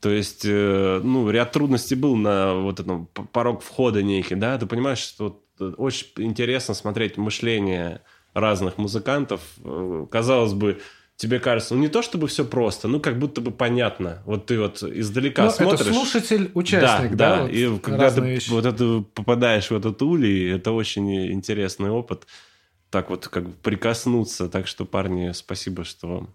То есть, э, ну, ряд трудностей был на вот этом порог входа некий, да. Ты понимаешь, что э, очень интересно смотреть мышление разных музыкантов. Э, Казалось бы, тебе кажется, ну не то чтобы все просто, ну как будто бы понятно. Вот ты вот издалека Ну, смотришь. это слушатель, участник, да? Да, вот и когда ты вещи. вот это попадаешь в этот улей, это очень интересный опыт. Так вот, как прикоснуться. Так что, парни, спасибо, что...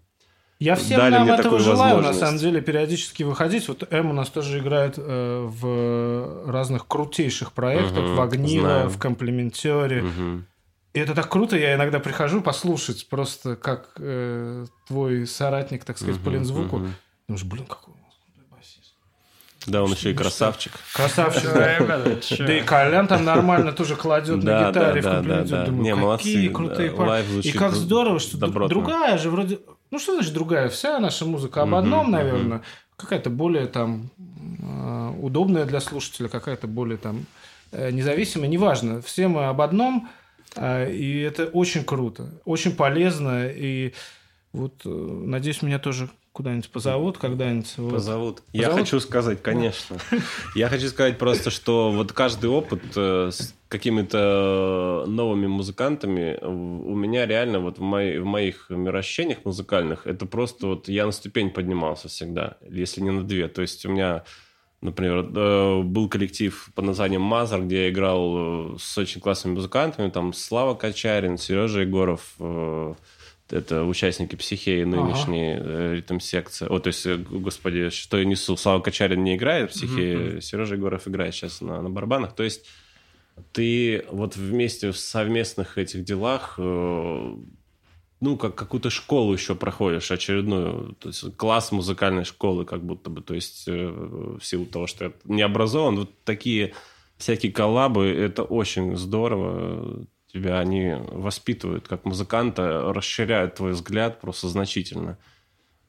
Я всем дали нам этого желаю, на самом деле, периодически выходить. Вот Эм у нас тоже играет э, в разных крутейших проектах, Мгм, в Огниво, знаю. в Комплементере. Мгм. И это так круто, я иногда прихожу послушать, просто как э, твой соратник, так сказать, по Мгм, Лензвуку. мгм. Думаешь, блин, какой у нас крутой басист. Да, он еще и красавчик. Красавчик. Да, и Колян там нормально тоже кладет на гитаре да, в да, комплименте. да, да. Думаю, Не, какие молодцы, крутые парни. И как здорово, что другая же вроде... Ну, что значит другая? Вся наша музыка об одном, наверное. Какая-то более там э, удобная для слушателя, какая-то более там э, независимая. Неважно. Все мы об одном, э, и это очень круто, очень полезно. И вот, надеюсь, меня тоже куда-нибудь позовут когда-нибудь. Вот. Позовут. Я Позовут? хочу сказать, конечно. Я хочу сказать просто, что вот каждый опыт какими-то новыми музыкантами у меня реально вот в, мои- в моих мироощущениях музыкальных это просто вот я на ступень поднимался всегда, если не на две. То есть у меня, например, э, был коллектив под названием Мазар, где я играл э, с очень классными музыкантами, там Слава Качарин, Сережа Егоров, э, это участники психеи нынешние, э, ритм-секция. О, то есть, э, господи, что я несу? Слава Качарин не играет в психеи, Сережа Егоров играет сейчас на, на барабанах. То есть, ты вот вместе в совместных этих делах э, ну, как какую-то школу еще проходишь очередную, то есть класс музыкальной школы как будто бы, то есть э, в силу того, что я не образован, вот такие всякие коллабы, это очень здорово, тебя они воспитывают как музыканта, расширяют твой взгляд просто значительно.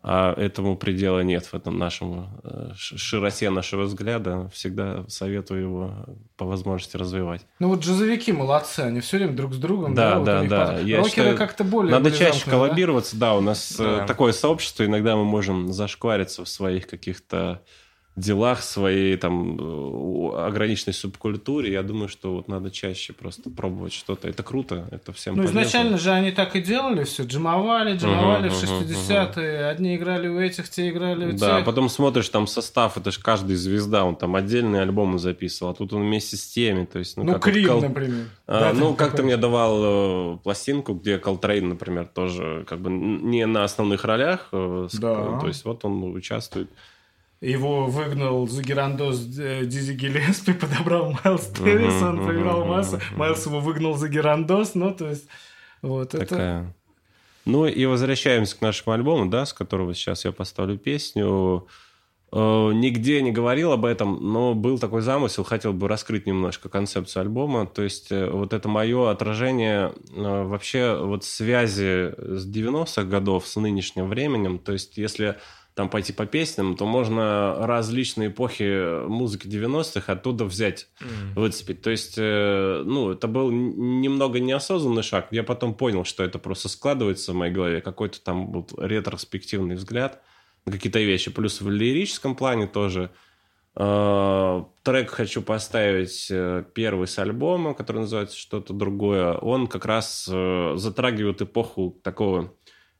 А этому предела нет в этом нашем э, широте нашего взгляда. Всегда советую его по возможности развивать. Ну вот джазовики молодцы, они все время друг с другом. Да, вот да, у них да. Я Рокеры считаю, как-то более Надо чаще горизонтные, да? коллабироваться, да. У нас э, Да. такое сообщество, иногда мы можем зашквариться в своих каких-то делах, своей там ограниченной субкультуре. Я думаю, что вот надо чаще просто пробовать что-то. Это круто, это всем Ну, полезно. изначально же они так и делали все. Джимовали, джимовали Мгм, в мгм, 60-е. Одни играли у этих, те играли у Да, тех. потом смотришь там состав, это же каждый звезда, он там отдельные альбомы записывал, а тут он вместе с теми, то есть, ну, Ну, как Крим, Кол- например. А, Да, ну, как ты мне давал э, пластинку, где Колтрейн, например, тоже как бы не на основных ролях, э, с- Да. то есть вот он участвует. Его выгнал за Герандос э, Дизи Гиллеспи, подобрал Майлз Дэвис, он проиграл мгм. Майлз его выгнал за Герандос, ну, то есть... Вот это... Такая. Ну и возвращаемся к нашему альбому, да, с которого сейчас я поставлю песню. Э, Нигде не говорил об этом, но был такой замысел, хотел бы раскрыть немножко концепцию альбома. То есть э, вот это мое отражение э, вообще вот связи с 90-х годов с нынешним временем. То есть если там пойти по песням, то можно различные эпохи музыки 90-х оттуда взять, выцепить. То есть, э, ну, это был немного неосознанный шаг. Я потом понял, что это просто складывается в моей голове. Какой-то там вот ретроспективный взгляд на какие-то вещи. Плюс в лирическом плане тоже. Э, Трек хочу поставить э, первый с альбома, который называется «Что-то другое». Он как раз э, затрагивает эпоху такого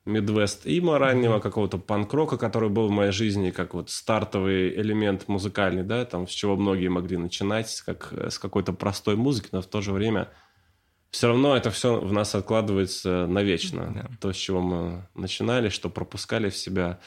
Midwest Има раннего, какого-то панк-рока, который был в моей жизни как вот стартовый элемент музыкальный, да, там, с чего многие могли начинать, как э, с какой-то простой музыки, но в то же время все равно это все в нас откладывается навечно. Да. То, с чего мы начинали, что пропускали в себя.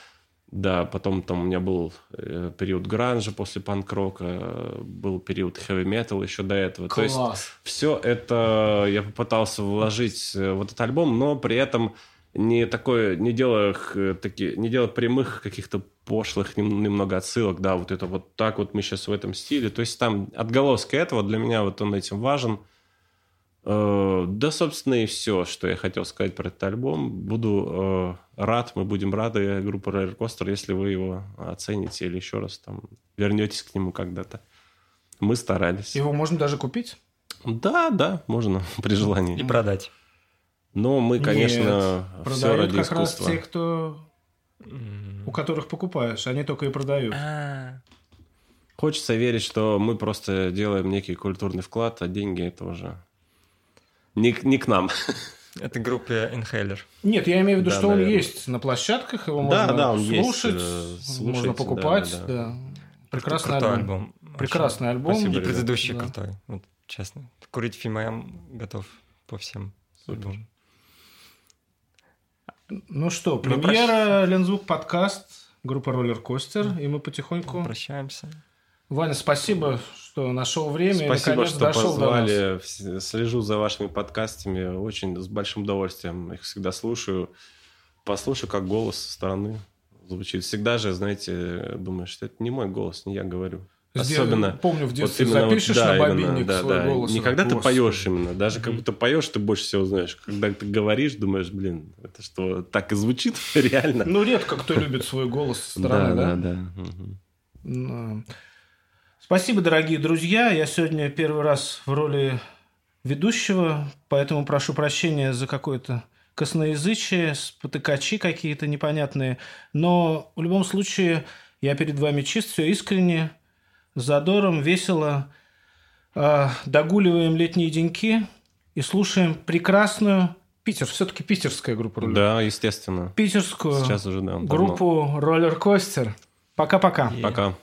Да, потом там у меня был э, период гранжа после панк-рока, был период хэви-метал еще до этого. То есть Класс. все это я попытался вложить э, в этот альбом, но при этом не такое, не делая, э, таки, не делая прямых каких-то пошлых нем- немного отсылок, да, вот это вот так вот мы сейчас в этом стиле. То есть там отголоски этого, для меня вот он этим важен. Э, Да, собственно, и все, что я хотел сказать про этот альбом. Буду э, рад, мы будем рады, группа Coaster, если вы его оцените или еще раз там вернетесь к нему когда-то. Мы старались. Его можно даже купить? Да, да, можно при желании. И продать. Но мы, конечно, Нет, все продают ради как раз искусства. те, кто... у которых покупаешь. Они только и продают. А, Хочется верить, что мы просто делаем некий культурный вклад, а деньги это уже не, к- не к нам. Это группе Inhaler. Нет, я имею в виду, Да, что он наверное. есть на площадках, его Да, можно да, он есть, слушать, э, слушать, можно покупать. да, Да, да. Прекрасный альбом. альбом. Прекрасный альбом. Спасибо, И предыдущий Да. крутой. Вот, честно. Курить фильмам готов по всем. альбомам. Ну что, премьера Лензвук подкаст, группа Роллер Костер, и мы потихоньку... Прощаемся. Ваня, спасибо, что нашел время Спасибо, что дошел до нас. позвали. Слежу за вашими подкастами. Очень с большим удовольствием их всегда слушаю. Послушаю, как голос со стороны звучит. Всегда же, знаете, думаешь, что это не мой голос, не я говорю. Особенно помню, в детстве именно вот, запишешь да, на именно, бобинник да, свой да. голос. Не когда ты поешь именно, даже как будто поешь, ты больше всего знаешь. Когда ты говоришь, думаешь, блин, это что, так и звучит реально? Ну, редко кто любит свой голос со стороны, да? да, да. Спасибо, дорогие друзья. Я сегодня первый раз в роли ведущего, поэтому прошу прощения за какое-то косноязычие, спотыкачи какие-то непонятные. Но в любом случае я перед вами чист, все искренне, с задором, весело. А, Догуливаем летние деньки и слушаем прекрасную Питер, все-таки питерская группа. «Роллер». Да, естественно. Питерскую Сейчас уже, да. давно. группу Роллер Костер. Пока-пока. Пока.